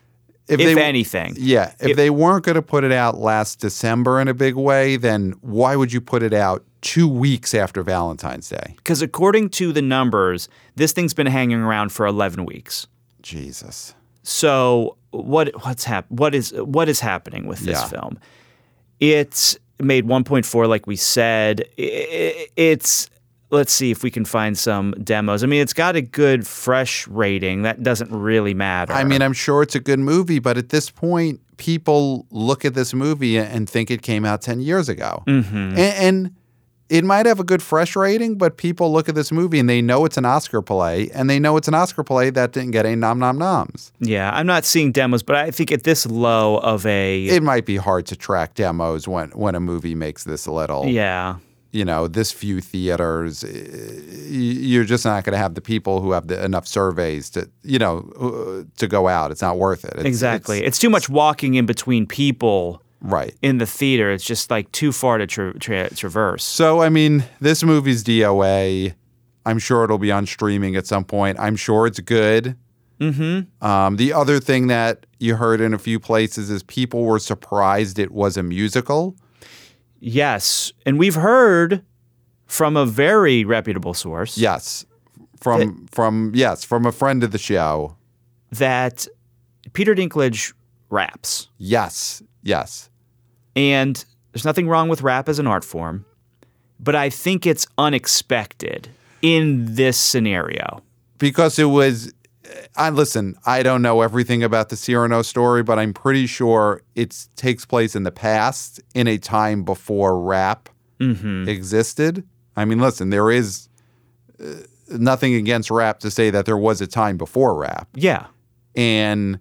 S2: If,
S1: If
S2: they,
S1: anything.
S2: Yeah. If
S1: If-
S2: they weren't going to put it out last December in a big way, then why would you put it out two weeks after Valentine's Day?
S1: Because according to the numbers, this thing's been hanging around for 11 weeks.
S2: Jesus.
S1: So what what's hap- what is what is happening with this
S2: Yeah.
S1: film? It's made 1.4 like we said. It's let's see if we can find some demos. I mean, it's got a good fresh rating. That doesn't really matter.
S2: I mean, I'm sure it's a good movie, but at this point, people look at this movie and think it came out 10 years ago.
S1: Mm-hmm.
S2: And, and it might have a good fresh rating, but people look at this movie and they know it's an Oscar play, and they know it's an Oscar play that didn't get any nom nom noms.
S1: Yeah, I'm not seeing demos, but I think at this low of a
S2: It might be hard to track demos when when a movie makes this little.
S1: yeah.
S2: You know, this few theaters, eh, you're just not going to have the people who have the, enough surveys to, you know, uh, to go out. It's not worth it. It's-
S1: Exactly.
S2: it's-
S1: It's, too much walking in between people
S2: right.
S1: in the theater. It's just like too far to tra- tra- traverse.
S2: So, I mean, this movie's DOA. I'm sure it'll be on streaming at some point. I'm sure it's good. Mm-hmm. Um, the other thing that you heard in a few places is people were surprised it was a musical.
S1: Yes, and we've heard from a very reputable source
S2: Yes, from from yes from a friend of the show.
S1: that Peter Dinklage raps.
S2: Yes, yes,
S1: And there's nothing wrong with rap as an art form, but I think it's unexpected in this scenario.
S2: because it was. I listen. I don't know everything about the Cyrano story, but I'm pretty sure it takes place in the past, in a time before rap existed. I mean, listen, there is uh, nothing against rap to say that there was a time before rap,
S1: Yeah.
S2: and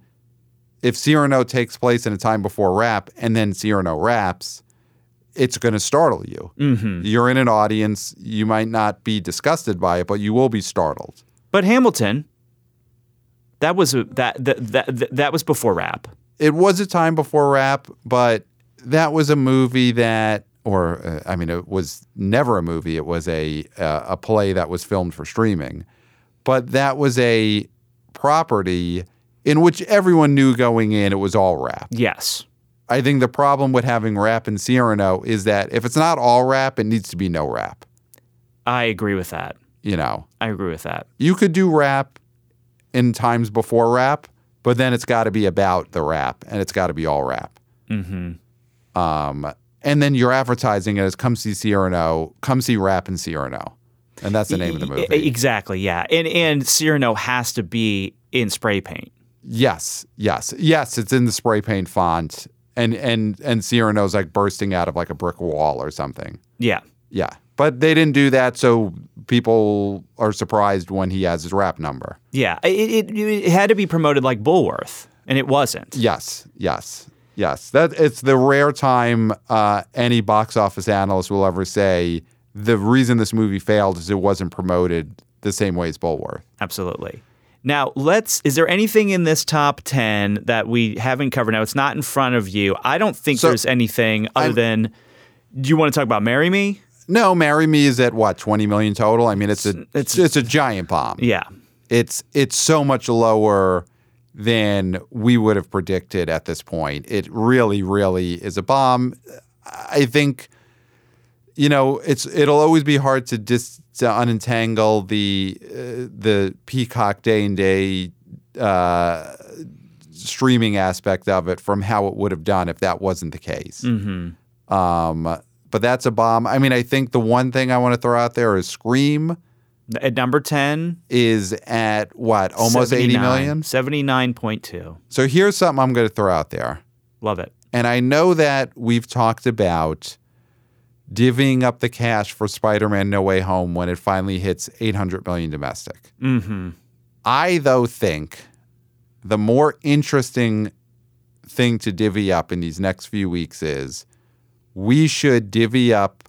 S2: if Cyrano takes place in a time before rap, and then Cyrano raps, it's going to startle you. Mm-hmm. You're in an audience. You might not be disgusted by it, but you will be startled.
S1: But Hamilton, that was a, that, that that that was before rap.
S2: it was a time before rap, but that was a movie that, or uh, I mean, it was never a movie. It was a uh, a play that was filmed for streaming, but that was a property in which everyone knew going in it was all rap.
S1: Yes.
S2: I think the problem with having rap in Cyrano is that if it's not all rap, it needs to be no rap.
S1: I agree with that.
S2: You know,
S1: I agree with that.
S2: you could do rap in times before rap, but then it's got to be about the rap and it's got to be all rap. Mm-hmm. Um, and then you're advertising it as come see Cyrano, come see rap in Cyrano. And that's the name of the movie.
S1: Exactly. Yeah. And and Cyrano has to be in spray paint.
S2: yes, yes, yes. It's in the spray paint font. And, and, and Cyrano's like bursting out of like a brick wall or something.
S1: Yeah.
S2: Yeah. But they didn't do that. So people are surprised when he has his rap number.
S1: Yeah. It, it, it had to be promoted like Bulworth, and it wasn't.
S2: Yes, yes, yes. That it's the rare time uh, any box office analyst will ever say the reason this movie failed is it wasn't promoted the same way as Bulworth.
S1: Absolutely. Now, let's. Is there anything in this top 10 that we haven't covered? Now, it's not in front of you. I don't think
S2: So,
S1: there's anything other
S2: I'm-
S1: than. Do you want to talk about Marry Me?
S2: No, "Marry Me" is at what twenty million total. I mean, it's a it's,
S1: It's-
S2: a giant bomb.
S1: Yeah.
S2: It's it's so much lower than we would have predicted at this point. It really, really is a bomb. I think, you know, it's it'll always be hard to dis to unentangle the uh, the Peacock day and day uh, streaming aspect of it from how it would have done if that wasn't the case. Mm-hmm. Um, but that's a bomb. I mean, I think the one thing I want to throw out there is Scream
S1: At number 10,
S2: is at what almost 80 million.
S1: 79.2.
S2: So here's something I'm going to throw out there.
S1: Love it.
S2: And I know that we've talked about divvying up the cash for Spider-Man No Way Home when it finally hits 800 million domestic.
S1: Mm-hmm.
S2: I though think the more interesting thing to divvy up in these next few weeks is we should divvy up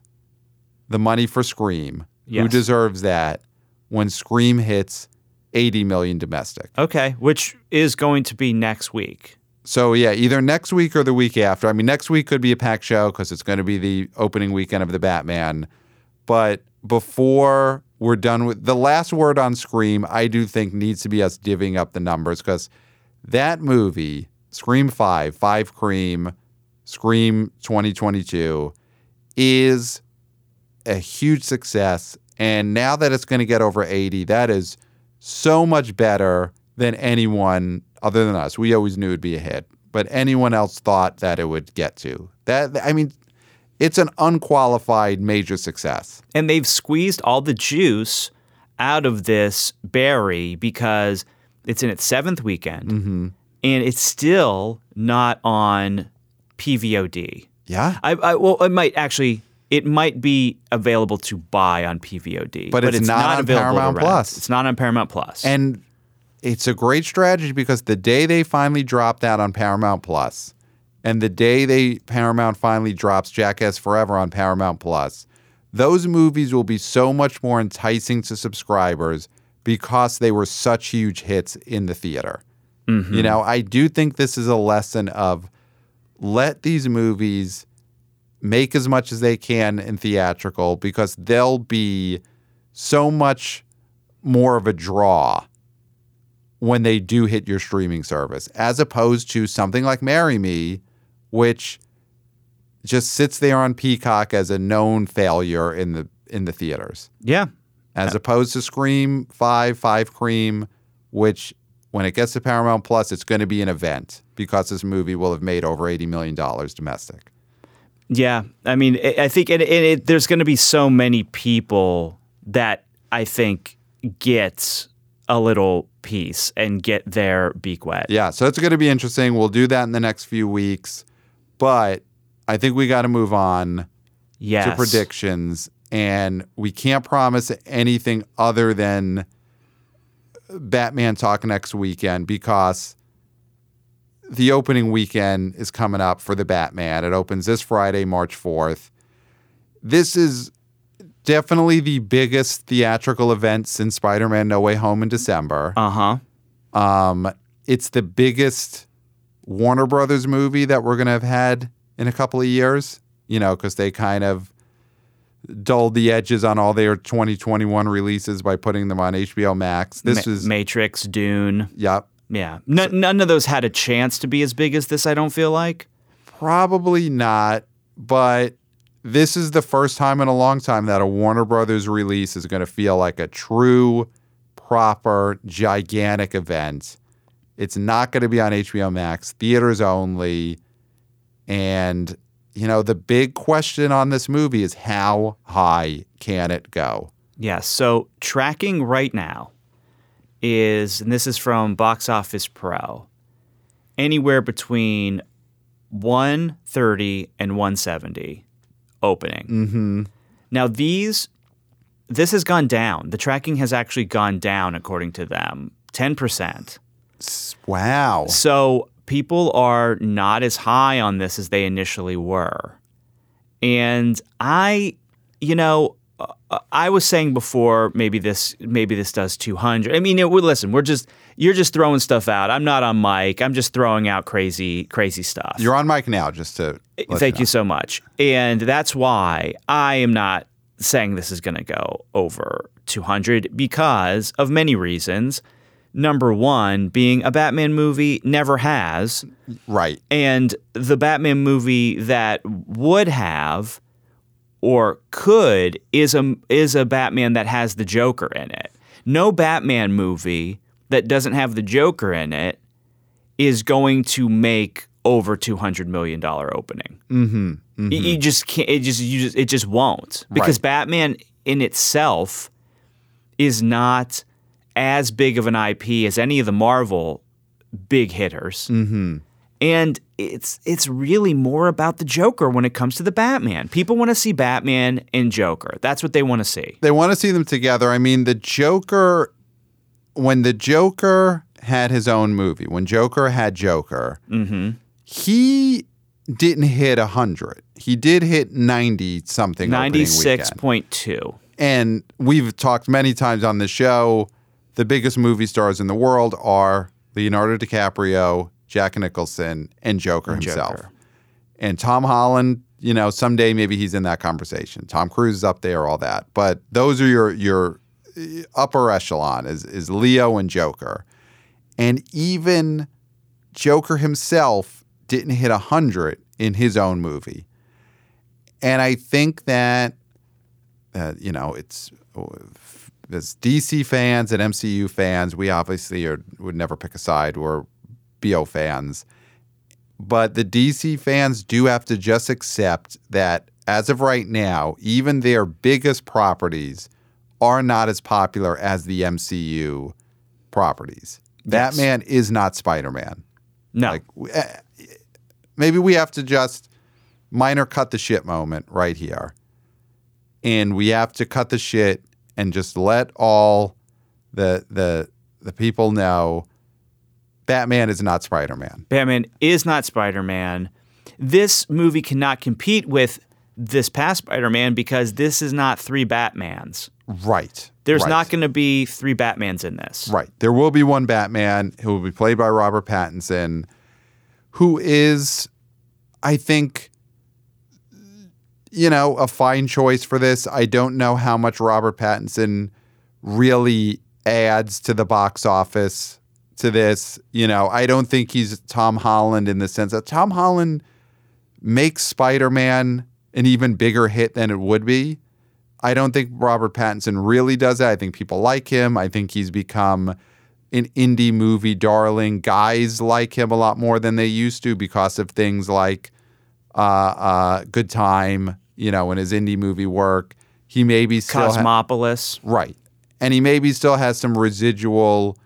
S2: the money for Scream. Who deserves that when Scream hits 80 million domestic?
S1: Okay. Which is going to be next week.
S2: So yeah, either next week or the week after. I mean, next week could be a packed show because it's going to be the opening weekend of the Batman. But before we're done with the last word on Scream, I do think needs to be us divvying up the numbers because that movie, Scream Five, Five Cream, Scream 2022, is a huge success. And now that it's going to get over 80, that is so much better than anyone other than us. We always knew it'd be a hit, but anyone else thought that it would get to. That I mean, it's an unqualified major success.
S1: and they've squeezed all the juice out of this berry because it's in its seventh weekend
S2: Mm-hmm.
S1: and it's still not on PVOD.
S2: Yeah.
S1: I, I well, it might actually. it might be available to buy on PVOD,
S2: But it's not on
S1: available to
S2: Paramount. Plus.
S1: It's not on Paramount Plus.
S2: And it's a great strategy because the day they finally drop that on Paramount Plus, and the day they Paramount finally drops Jackass Forever on Paramount Plus, those movies will be so much more enticing to subscribers because they were such huge hits in the theater. Mm-hmm. You know, I do think this is a lesson of let these movies make as much as they can in theatrical because they'll be so much more of a draw when they do hit your streaming service, as opposed to something like Marry Me, which just sits there on Peacock as a known failure in the in the theaters,
S1: yeah,
S2: as opposed to Scream Five, Five Cream, which when it gets to Paramount Plus, it's going to be an event because this movie will have made over eighty million dollars domestic.
S1: Yeah, I mean, I I think it, it, it, there's going to be so many people that I think get a little piece and get their beak wet.
S2: Yeah, so it's going to be interesting. We'll do that in the next few weeks, but I think we got to move on
S1: yes.
S2: to predictions, and we can't promise anything other than Batman talk next weekend because the opening weekend is coming up for the Batman. It opens this Friday, March 4th. This is definitely the biggest theatrical event since Spider Man No Way Home in December.
S1: Uh huh.
S2: Um, it's the biggest Warner Brothers movie that we're going to have had in a couple of years, you know, because they kind of dulled the edges on all their 2021 releases by putting them on HBO Max. This
S1: Ma-
S2: was,
S1: Matrix, Dune.
S2: yep,
S1: Yeah, none of those had a chance to be as big as this. I don't feel like.
S2: probably not, but this is the first time in a long time that a Warner Brothers release is going to feel like a true, proper, gigantic event. It's not going to be on HBO Max, theaters only. And, you know, the big question on this movie is how high can it go?
S1: Yeah. So tracking right now is, and this is from Box Office Pro, anywhere between 130 and 170 opening. Mm-hmm. Now these, this has gone down. The tracking has actually gone down according to them, ten percent.
S2: Wow.
S1: So people are not as high on this as they initially were. And I, you know, uh, I was saying before maybe this maybe this does 200. I mean, it, listen, we're just you're just throwing stuff out. I'm not on mic. I'm just throwing out crazy crazy stuff.
S2: You're on mic now, just to. let
S1: Thank
S2: know.
S1: you so much. And that's why I am not saying this is going to go over 200 because of many reasons. Number one, being a Batman movie never has.
S2: Right.
S1: And the Batman movie that would have or could is a is a Batman that has the Joker in it. No Batman movie that doesn't have the Joker in it is going to make over two hundred million dollar opening. Mm-hmm, You, you just can't. It just you just it just won't because
S2: Right.
S1: Batman in itself is not as big of an IP as any of the Marvel big hitters. Mm-hmm. And it's it's really more about the Joker when it comes to the Batman. People want to see Batman and Joker. That's what they want to see.
S2: they want to see them together. I mean, the Joker, when the Joker had his own movie, when Joker had Joker, he didn't hit 100. He did hit 90 something. opening
S1: Ninety six
S2: weekend.
S1: point two.
S2: And we've talked many times on the show the biggest movie stars in the world are Leonardo DiCaprio, Jack Nicholson, and Joker himself.
S1: Joker.
S2: And Tom Holland, you know, someday maybe he's in that conversation. Tom Cruise is up there, all that. But those are your your uh, upper echelon is is Leo and Joker. And even Joker himself didn't hit 100 in his own movie. And I think that uh, you know, it's as DC fans and MCU fans, we obviously are, would never pick a side. We're BO fans. But the DC fans do have to just accept that as of right now, even their biggest properties are not as popular as the MCU properties.
S1: Yes.
S2: Batman is not Spider Man.
S1: No.
S2: Like, eh, maybe we have to just minor cut the shit moment right here. and we have to cut the shit and just let all the the the people know Batman is not Spider-Man.
S1: Batman is not Spider Man. This movie cannot compete with this past Spider Man because this is not three Batmans.
S2: Right.
S1: There's
S2: right.
S1: not going to be three Batmans in this.
S2: Right. There will be one Batman who will be played by Robert Pattinson, who is, I think, you know, a fine choice for this. I don't know how much Robert Pattinson really adds to the box office to this. You know, I don't think he's Tom Holland in the sense that Tom Holland makes Spider Man an even bigger hit than it would be. I don't think Robert Pattinson really does that. I think people like him. I think he's become an indie movie darling. Guys like him a lot more than they used to because of things like uh, uh, Good Time, you know, in his indie movie work. He maybe still ha-
S1: Cosmopolis.
S2: right, and he maybe still has some residual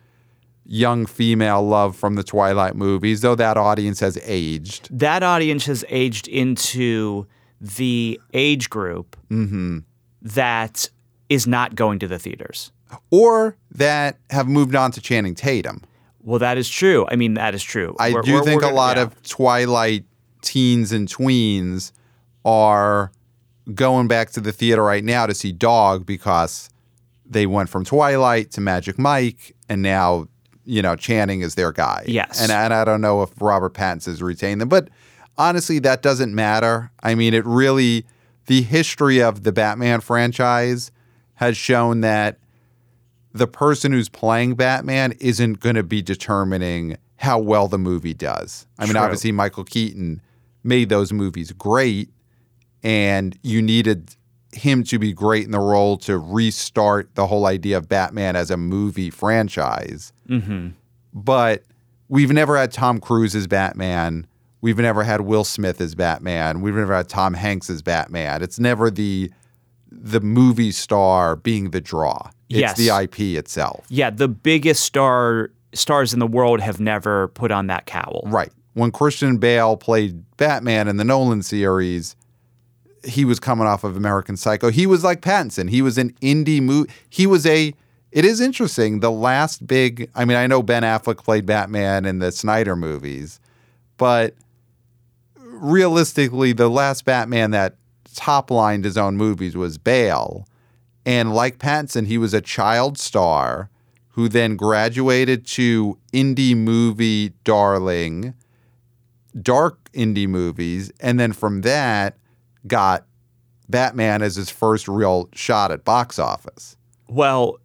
S2: young female love from the Twilight movies, though that audience has aged.
S1: that audience has aged into the age group
S2: Mm-hmm.
S1: that is not going to the theaters.
S2: Or that have moved on to Channing Tatum.
S1: Well, that is true. I mean, that is true.
S2: I
S1: We're-
S2: do
S1: we're-
S2: think
S1: we're
S2: a lot
S1: yeah.
S2: of Twilight teens and tweens are going back to the theater right now to see Dog because they went from Twilight to Magic Mike, and now you know Channing is their guy.
S1: Yes.
S2: and and I don't know if Robert Pattinson has retained them, but honestly, that doesn't matter. I mean, it really the history of the Batman franchise has shown that the person who's playing Batman isn't going to be determining how well the movie does. I mean,
S1: True.
S2: obviously, Michael Keaton made those movies great, and you needed him to be great in the role to restart the whole idea of Batman as a movie franchise.
S1: Mhm.
S2: But we've never had Tom Cruise as Batman. We've never had Will Smith as Batman. We've never had Tom Hanks as Batman. It's never the the movie star being the draw. It's
S1: Yes.
S2: the IP itself.
S1: Yeah, the biggest star stars in the world have never put on that cowl.
S2: Right. When Christian Bale played Batman in the Nolan series, he was coming off of American Psycho. He was like Pattinson. He was an indie movie. He was a. It is interesting. The last big. I mean, I know Ben Affleck played Batman in the Snyder movies, but realistically, the last Batman that top lined his own movies was Bale. And like Pattinson, he was a child star who then graduated to indie movie darling, dark indie movies, and then from that got Batman as his first real shot at box office.
S1: Well,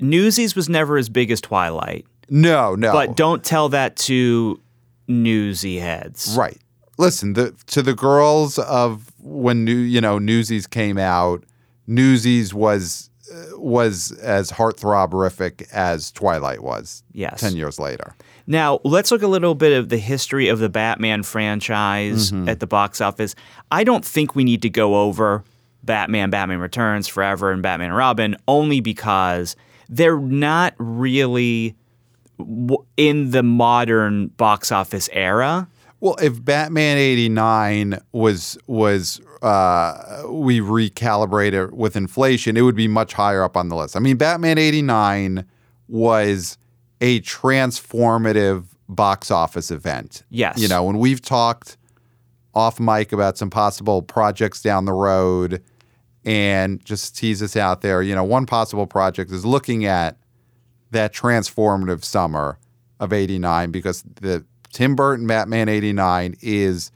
S1: Newsies was never as big as Twilight,
S2: No, no.
S1: but don't tell that to newsy heads.
S2: Right. Listen, the to the girls of when new you know Newsies came out, Newsies was uh, was as heartthrobberific as Twilight was.
S1: Yes.
S2: ten years later.
S1: Now, let's look a little bit of the history of the Batman franchise
S2: Mm-hmm.
S1: at the box office. I don't think we need to go over Batman, Batman Returns, Forever, and Batman and Robin only because they're not really in the modern box office era.
S2: Well, if Batman '89 was was uh, we recalibrated with inflation, it would be much higher up on the list. I mean, Batman '89 was a transformative box office event.
S1: Yes.
S2: you know, when we've talked off mic about some possible projects down the road, and just tease us out there. You know, one possible project is looking at that transformative summer of 89 because the Tim Burton Batman 89 is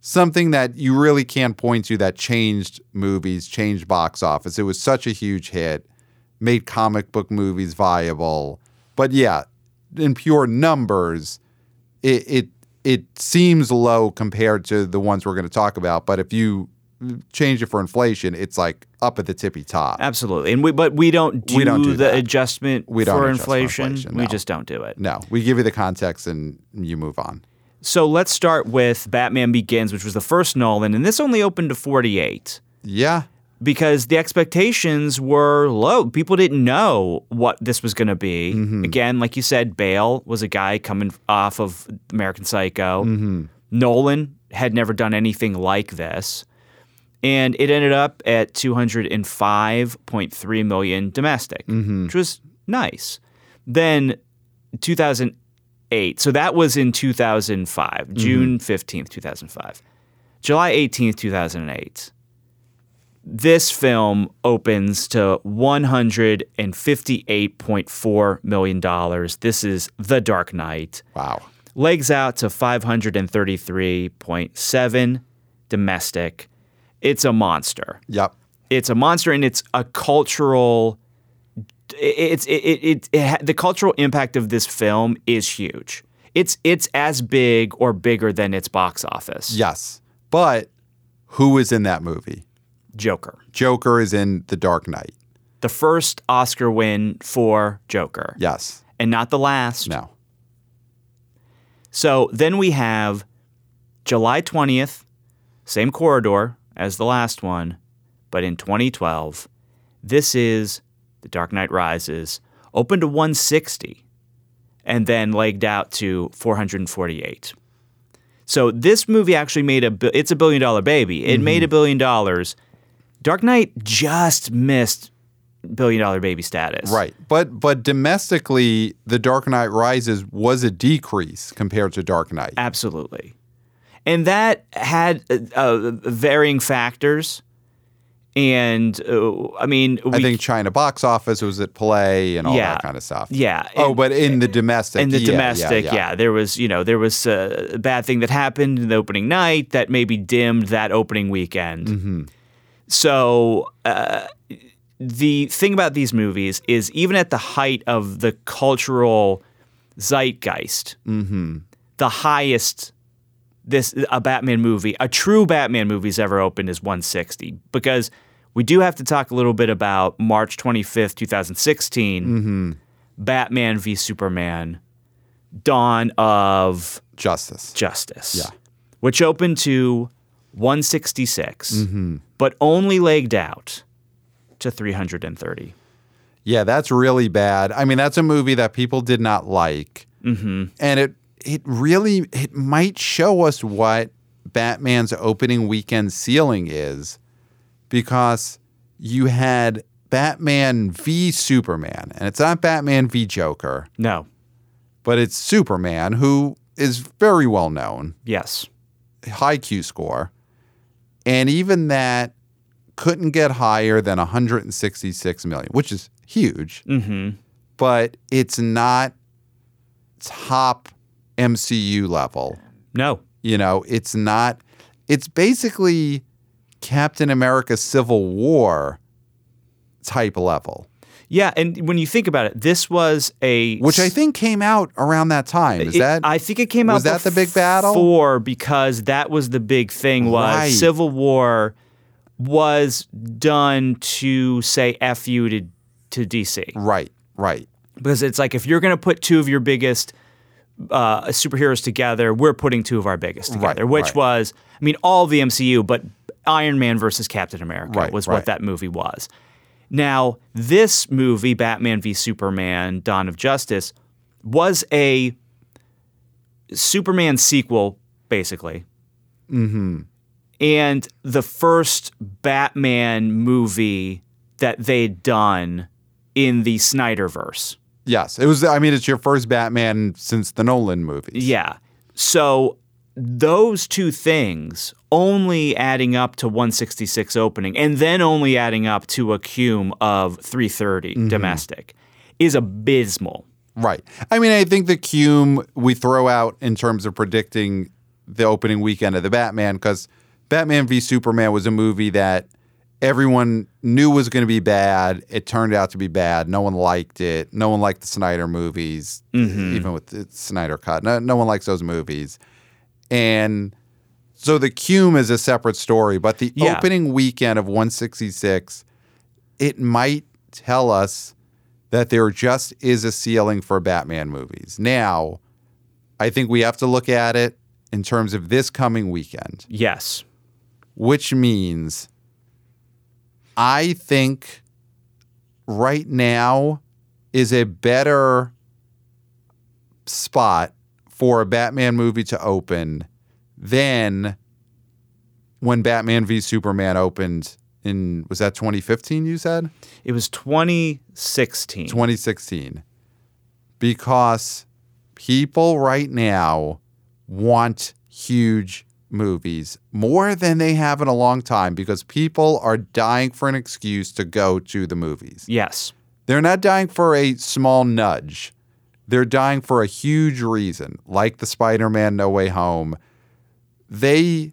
S2: something that you really can't point to that changed movies, changed box office. It was such a huge hit, made comic book movies viable. But yeah, in pure numbers, it it, it seems low compared to the ones we're going to talk about. But if you change it for inflation, it's like up at the tippy top.
S1: Absolutely. And we but we don't do,
S2: We don't do
S1: the
S2: that.
S1: adjustment
S2: We don't
S1: for
S2: adjust for
S1: inflation.
S2: inflation,
S1: We just don't do it.
S2: No, we give you the context and you move on.
S1: So let's start with Batman Begins, which was the first Nolan, and this only opened to 48.
S2: Yeah.
S1: Because the expectations were low. People didn't know what this was going to be.
S2: Mm-hmm.
S1: Again, like you said, Bale was a guy coming off of American Psycho.
S2: Mm-hmm.
S1: Nolan had never done anything like this. and it ended up at 205.3 million domestic, which was nice. Then 2008. So that was in 2005, June 15th, 2005. July 18th, 2008. This film opens to $158.4 million. This is The Dark Knight.
S2: Wow.
S1: Legs out to 533.7 domestic. It's a monster
S2: Yep.
S1: it's a monster and it's a cultural it's it, it, it, it the cultural impact of this film is huge it's it's as big or bigger than its box office
S2: Yes. But who is in that movie?
S1: Joker
S2: Joker is in The Dark Knight.
S1: the first oscar win for joker
S2: Yes.
S1: and not the last
S2: No.
S1: so then we have july 20th same corridor as the last one but in 2012 this is the dark knight rises opened to 160 and then legged out to 448 so this movie actually made a it's a billion dollar baby it made a mm-hmm. billion dollars dark knight just missed billion dollar baby status
S2: Right. But but domestically, The Dark Knight Rises was a decrease compared to Dark Knight.
S1: Absolutely. And that had uh, uh, varying factors. And uh, I mean, we,
S2: I think China box office was at play and all
S1: Yeah.
S2: that kind of stuff.
S1: yeah.
S2: Oh,
S1: and-
S2: but in the domestic,
S1: in the
S2: yeah,
S1: domestic, yeah,
S2: yeah,
S1: there was, you know, there was uh, a bad thing that happened in the opening night that maybe dimmed that opening weekend.
S2: Mm-hmm.
S1: So uh, the thing about these movies is, even at the height of the cultural zeitgeist,
S2: Mm-hmm.
S1: the highest this a Batman movie, a true Batman movie's ever opened is 160 because we do have to talk a little bit about March 25th, 2016,
S2: Mm-hmm.
S1: Batman v Superman, Dawn of
S2: Justice.
S1: Justice,
S2: Yeah.
S1: which opened to 166,
S2: Mm-hmm.
S1: but only legged out to 330.
S2: Yeah, that's really bad. I mean, that's a movie that people did not like, mm-hmm. and it it really it might show us what Batman's opening weekend ceiling is, because you had Batman v Superman, and it's not Batman v Joker,
S1: No,
S2: but it's Superman, who is very well known,
S1: yes,
S2: high Q score, and even that couldn't get higher than 166 million, which is huge
S1: mm-hmm.
S2: but it's not top MCU level.
S1: no,
S2: You know, it's not, it's basically Captain America Civil War type level,
S1: yeah. And when you think about it, this was a
S2: which I think came out around that time. Is
S1: It-
S2: that,
S1: I think it came out
S2: was that the big battle?
S1: before because that was the big thing was
S2: Right.
S1: Civil War was done to say F you to, to DC.
S2: right, right.
S1: Because it's like if you're going to put two of your biggest uh, superheroes together, we're putting two of our biggest
S2: Right,
S1: together, which
S2: right.
S1: was, I mean, all the MCU, but Iron Man versus Captain America
S2: Right,
S1: was
S2: right.
S1: what that movie was. Now, this movie, Batman v Superman Dawn of Justice, was a Superman sequel, basically. Mm-hmm. And the first Batman movie that they'd done in the Snyderverse.
S2: Yes, it was. I mean, it's your first Batman since the Nolan movies.
S1: Yeah. So those two things only adding up to 166 opening and then only adding up to a cume of 330 mm-hmm. domestic is abysmal.
S2: Right. I mean, I think the cume we throw out in terms of predicting the opening weekend of the Batman, because Batman v Superman was a movie that everyone knew was going to be bad. It turned out to be bad. No one liked it. No one liked the Snyder movies, mm-hmm. even with the Snyder cut. No, no one likes those movies. And so the cume is a separate story, but the
S1: Yeah.
S2: opening weekend of 166, it might tell us that there just is a ceiling for Batman movies. Now, I think we have to look at it in terms of this coming weekend,
S1: Yes.
S2: which means I think right now is a better spot for a Batman movie to open than when Batman v Superman opened in was that 2015 you said?
S1: It was 2016.
S2: 2016. Because people right now want huge movies more than they have in a long time because people are dying for an excuse to go to the movies.
S1: yes.
S2: They're not dying for a small nudge. They're dying for a huge reason, like the Spider Man No Way Home. They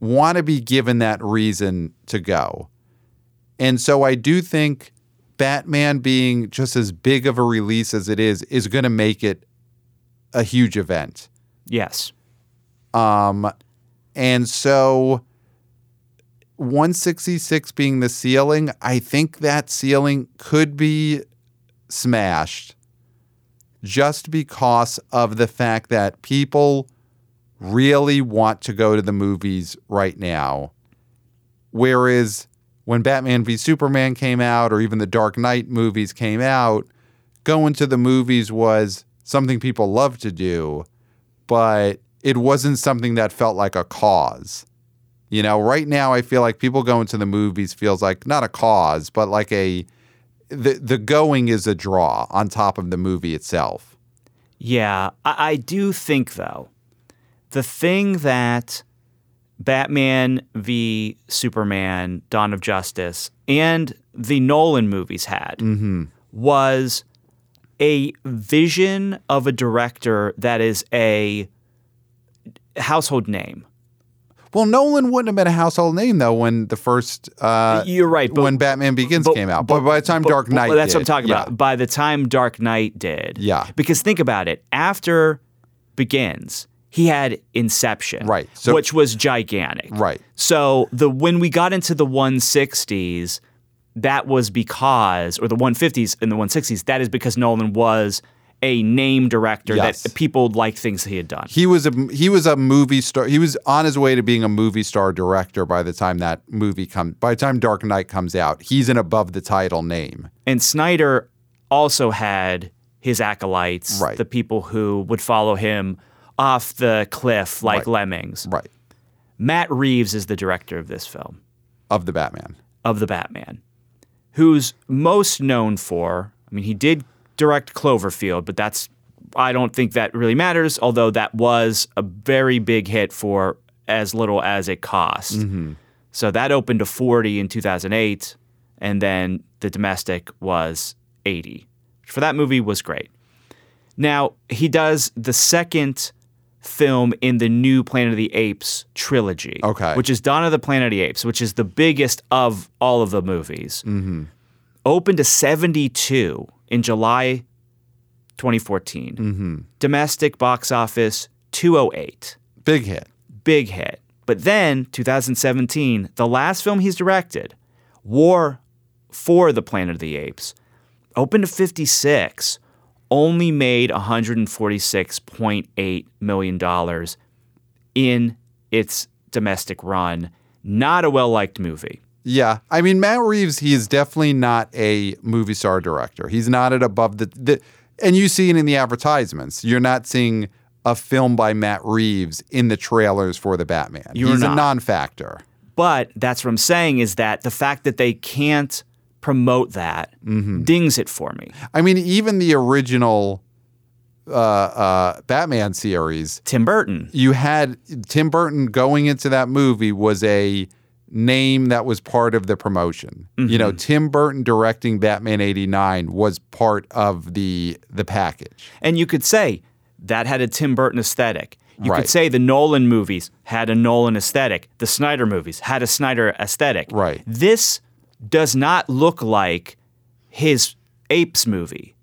S2: want to be given that reason to go. And so I do think Batman being just as big of a release as it is, is going to make it a huge event.
S1: Yes.
S2: Um, and so 166 being the ceiling, I think that ceiling could be smashed just because of the fact that people really want to go to the movies right now. Whereas when Batman v Superman came out, or even the Dark Knight movies came out, going to the movies was something people loved to do, but it wasn't something that felt like a cause. You know, right now I feel like people going to the movies feels like not a cause, but like a the the going is a draw on top of the movie itself.
S1: Yeah, I, I do think though, the thing that Batman v Superman, Dawn of Justice, and the Nolan movies had mm-hmm. was a vision of a director that is a household name.
S2: Well, Nolan wouldn't have been a household name though when the first uh,
S1: You're right, but
S2: when Batman Begins
S1: but-
S2: came out. But, by the time
S1: but-
S2: Dark
S1: but
S2: Knight,
S1: that's what I'm talking
S2: yeah.
S1: about. By the time Dark Knight did,
S2: Yeah.
S1: Because think about it. After Begins, he had Inception,
S2: Right, so-
S1: which was gigantic,
S2: Right.
S1: So the when we got into the 160s, that was because, or the 150s and the 160s, that is because Nolan was a name director
S2: Yes.
S1: that people liked things he had done.
S2: He was a he was a movie star. He was on his way to being a movie star director by the time that movie comes. By the time Dark Knight comes out, he's an above the title name.
S1: And Snyder also had his acolytes,
S2: Right.
S1: the people who would follow him off the cliff like
S2: Right.
S1: lemmings.
S2: Right.
S1: Matt Reeves is the director of this film,
S2: Of the Batman.
S1: of The Batman, who's most known for, I mean, he did direct Cloverfield, but that's, I don't think that really matters, although that was a very big hit for as little as it cost. So that opened to 40 in 2008, and then the domestic was 80. For that movie was great. Now, he does the second film in the new Planet of the Apes trilogy.
S2: Okay.
S1: Which is Dawn of the Planet of the Apes, which is the biggest of all of the movies. Mm-hmm. Opened to 72 in July 2014. Mm-hmm. Domestic box office 208
S2: Big hit.
S1: big hit. But then 2017, the last film he's directed, War for the Planet of the Apes, opened to 56, only made 146.8 million dollars in its domestic run. Not a well-liked movie.
S2: Yeah, I mean Matt Reeves. He is definitely not a movie star director. He's not at above the, the and you see it in the advertisements. You're not seeing a film by Matt Reeves in the trailers for the Batman.
S1: You're
S2: He's a non-factor.
S1: But that's what I'm saying is that the fact that they can't promote that dings it for me.
S2: I mean, even the original uh, uh, Batman series,
S1: Tim Burton.
S2: you had Tim Burton going into that movie was a name that was part of the promotion. You know, Tim Burton directing Batman 89 was part of the the package.
S1: And you could say that had a Tim Burton aesthetic. You
S2: Right.
S1: could say the Nolan movies had a Nolan aesthetic. The Snyder movies had a Snyder aesthetic.
S2: Right.
S1: This does not look like his Apes movie.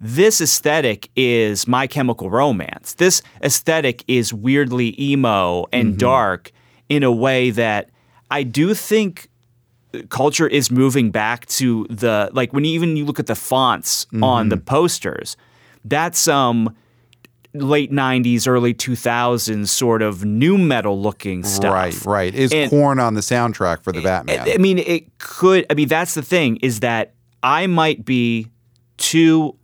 S1: This aesthetic is My Chemical Romance. This aesthetic is weirdly emo and
S2: Mm-hmm.
S1: dark in a way that I do think culture is moving back to the like when you, even you look at the fonts on
S2: Mm-hmm.
S1: the posters that's some late 90s early 2000s sort of nu metal looking stuff
S2: Right, right. Is
S1: And-
S2: Korn on the soundtrack for the Batman?
S1: I mean, it could. I mean, that's the thing is that I might be too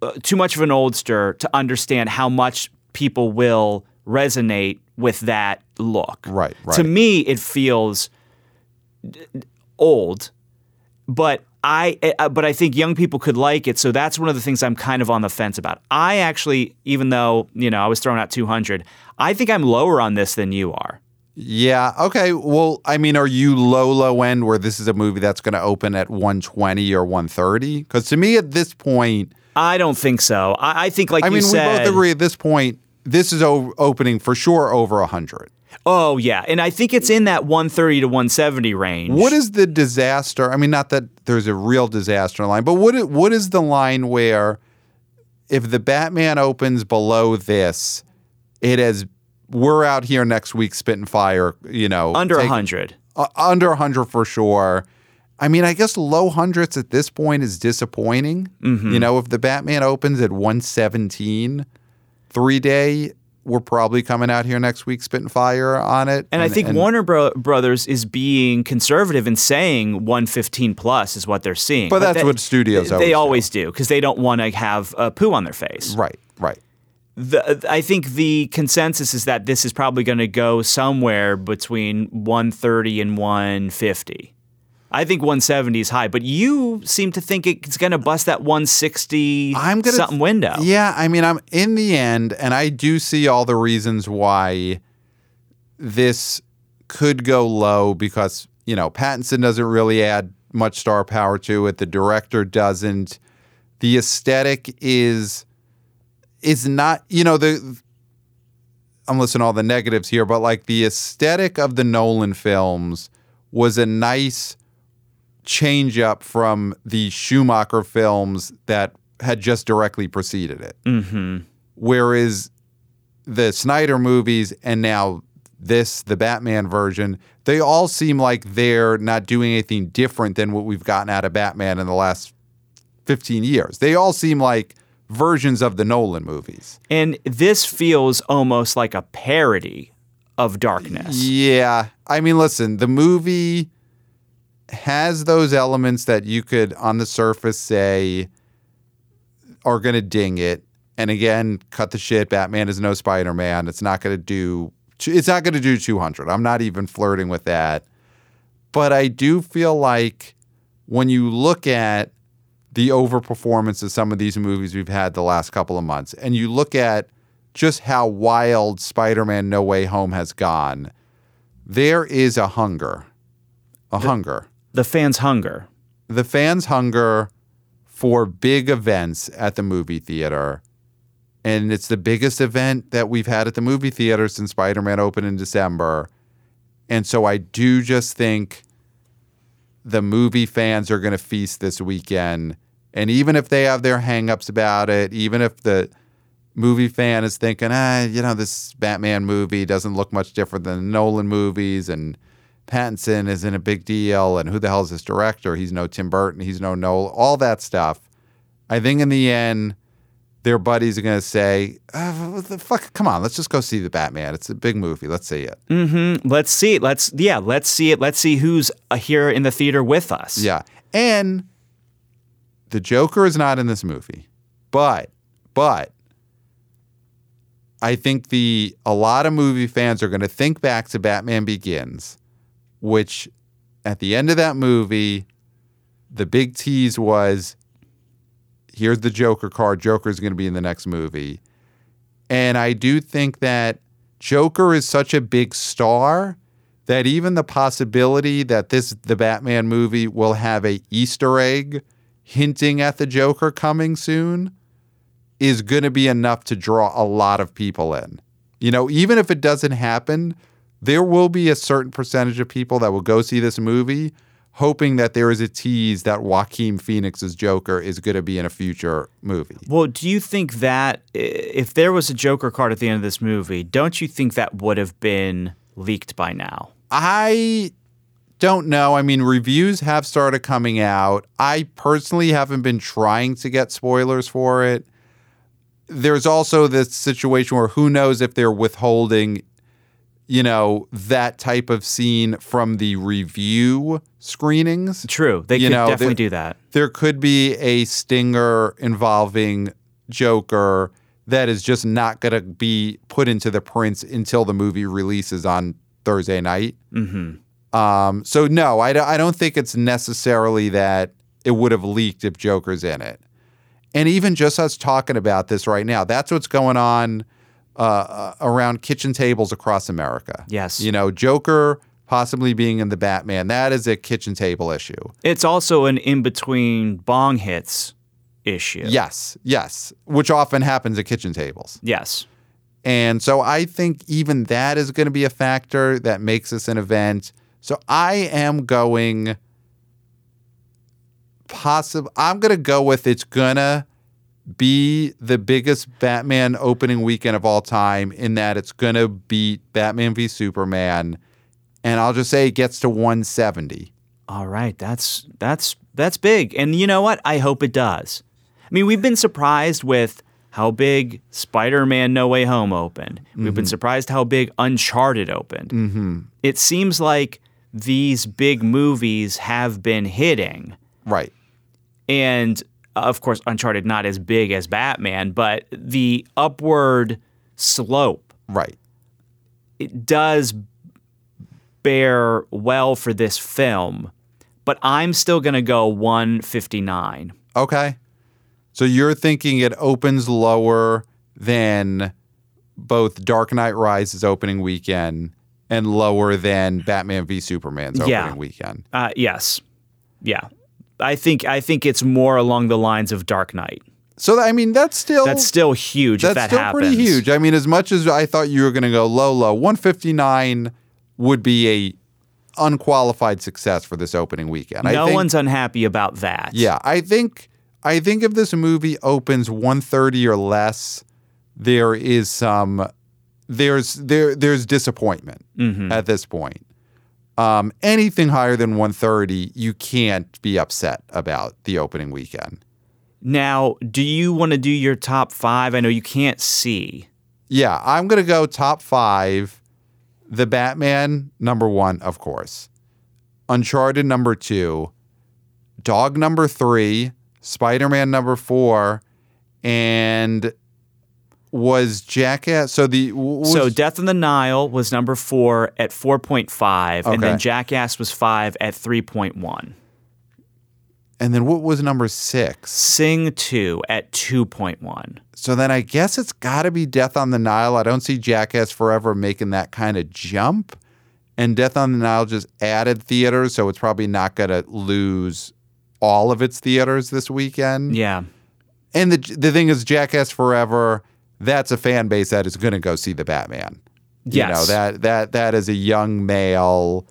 S1: uh, too much of an oldster to understand how much people will resonate with that look.
S2: Right, right.
S1: To me, it feels old, but I uh, but I think young people could like it. So that's one of the things I'm kind of on the fence about. I actually, even though you know I was throwing out 200, I think I'm lower on this than you are.
S2: Yeah. Okay. Well, I mean, are you low, low end where this is a movie that's going to open at 120 or 130? Because to me, at this point,
S1: I don't think so. I, I think, like
S2: I
S1: you
S2: mean,
S1: said,
S2: we both agree at this point, this is o- opening for sure over 100.
S1: Oh yeah, and I think it's in that 130 to 170 range.
S2: What is the disaster? I mean, not that there's a real disaster line, but what what is the line where if the Batman opens below this, it has we're out here next week spitting fire, you know,
S1: under
S2: take-
S1: 100?
S2: uh, under 100 for sure. I mean, I guess low hundreds at this point is disappointing.
S1: Mm-hmm.
S2: You know, if the Batman opens at 117, three day, we're probably coming out here next week spitting fire on it.
S1: And, I think Warner Bro- Brothers is being conservative in saying 115 plus is what they're seeing.
S2: But that's
S1: they-
S2: what studios
S1: they
S2: always do.
S1: always do because they don't want to have a poo on their face.
S2: Right, right.
S1: The, I think the consensus is that this is probably going to go somewhere between 130 and 150. I think 170 is high, but you seem to think it's going to bust that 160
S2: I'm gonna
S1: something window.
S2: Yeah, I mean, I'm in the end, and I do see all the reasons why this could go low because you know Pattinson doesn't really add much star power to it. The director doesn't. The aesthetic is is not you know the. I'm listening to all the negatives here, but like the aesthetic of the Nolan films was a nice change up from the Schumacher films that had just directly preceded it.
S1: Mm-hmm.
S2: Whereas the Snyder movies and now this, the Batman version, they all seem like they're not doing anything different than what we've gotten out of Batman in the last 15 years. They all seem like versions of the Nolan movies.
S1: And this feels almost like a parody of Darkness.
S2: Yeah. I mean, listen, the movie has those elements that you could, on the surface, say are going to ding it. And again, cut the shit. Batman is no Spider Man. It's not going to do. It's not going to do 200. I'm not even flirting with that. But I do feel like when you look at the overperformance of some of these movies we've had the last couple of months, and you look at just how wild Spider Man No Way Home has gone, there is a hunger. A hunger.
S1: The fans' hunger.
S2: The fans' hunger for big events at the movie theater. And it's the biggest event that we've had at the movie theater since Spider Man opened in December. And so I do just think the movie fans are going to feast this weekend. And even if they have their hangups about it, even if the movie fan is thinking, ah, you know, this Batman movie doesn't look much different than the Nolan movies, and Pattinson isn't a big deal, and who the hell is this director? He's no Tim Burton, he's no Nolan, all that stuff. I think in the end, their buddies are going to say, what the fuck, come on, let's just go see the Batman. It's a big movie. Let's see it.
S1: Mm-hmm. Let's see it. Let's yeah. Let's see it. Let's see who's uh, here in the theater with us.
S2: Yeah. And the Joker is not in this movie. But but I think the a lot of movie fans are going to think back to Batman Begins, which at the end of that movie the big tease was here's the Joker card. Joker's going to be in the next movie. And I do think that Joker is such a big star that even the possibility that this the Batman movie will have a Easter egg hinting at the Joker coming soon is going to be enough to draw a lot of people in. You know, even if it doesn't happen, there will be a certain percentage of people that will go see this movie hoping that there is a tease that Joaquin Phoenix's Joker is going to be in a future movie.
S1: Well, do you think that if there was a Joker card at the end of this movie, don't you think that would have been leaked by now?
S2: I don't know. I mean, reviews have started coming out. I personally haven't been trying to get spoilers for it. There's also this situation where who knows if they're withholding, you know, that type of scene from the review screenings.
S1: True, they
S2: You
S1: could
S2: know,
S1: definitely
S2: there-
S1: do that.
S2: There could be a stinger involving Joker that is just not going to be put into the prints until the movie releases on Thursday night. Mm-hmm. Um, so no, I, don't- I don't think it's necessarily that it would have leaked if Joker's in it. And even just us talking about this right now, that's what's going on uh, uh, around kitchen tables across America.
S1: Yes.
S2: You know, Joker possibly being in the Batman, that is a kitchen table issue.
S1: It's also an in between bong hits issue.
S2: Yes, yes, which often happens at kitchen tables.
S1: Yes.
S2: And so I think even that is going to be a factor that makes this an event. So I am going possible I'm going to go with it's going to be the biggest Batman opening weekend of all time in that it's going to beat Batman v Superman and I'll just say it gets to 170.
S1: All right, that's that's that's big. And you know what? I hope it does. I mean, we've been surprised with how big Spider-Man No Way Home opened. We've been surprised how big Uncharted opened. Mm-hmm. It seems like these big movies have been hitting.
S2: Right.
S1: And of course, Uncharted not as big as Batman, but the upward slope
S2: Right.
S1: it does bear well for this film, but I'm still going to go 159.
S2: Okay. So you're thinking it opens lower than both Dark Knight Rises opening weekend and lower than Batman v Superman's opening
S1: Yeah.
S2: weekend.
S1: Uh, yes. Yeah. I think I think it's more along the lines of Dark Knight.
S2: So I mean that's still
S1: That's still huge
S2: that's
S1: if that
S2: still
S1: happens.
S2: pretty huge. I mean as much as I thought you were going to go low low, 159 would be a unqualified success for this opening weekend. I
S1: No
S2: think,
S1: one's unhappy about that.
S2: Yeah, I think I think if this movie opens 130 or less, there is some there's there there's disappointment
S1: Mm-hmm.
S2: at this point. Um, anything higher than 130, you can't be upset about the opening weekend.
S1: Now, do you want to do your top five? I know you can't see.
S2: Yeah, I'm gonna go top five. The Batman number one, of course. Uncharted number two. Dog number three. Spider Man number four. And was Jackass. So the was,
S1: so Death on the Nile was number four at 4.5, and then Jackass was five at 3.1.
S2: and then what was number six?
S1: Sing 2 at 2.1.
S2: So then I guess it's got to be Death on the Nile. I don't see Jackass Forever making that kind of jump. And Death on the Nile just added theaters, so it's probably not going to lose all of its theaters this weekend.
S1: Yeah.
S2: And the the thing is, Jackass Forever, that's a fan base that is going to go see the Batman. You
S1: Yes.
S2: know that that that is a young male.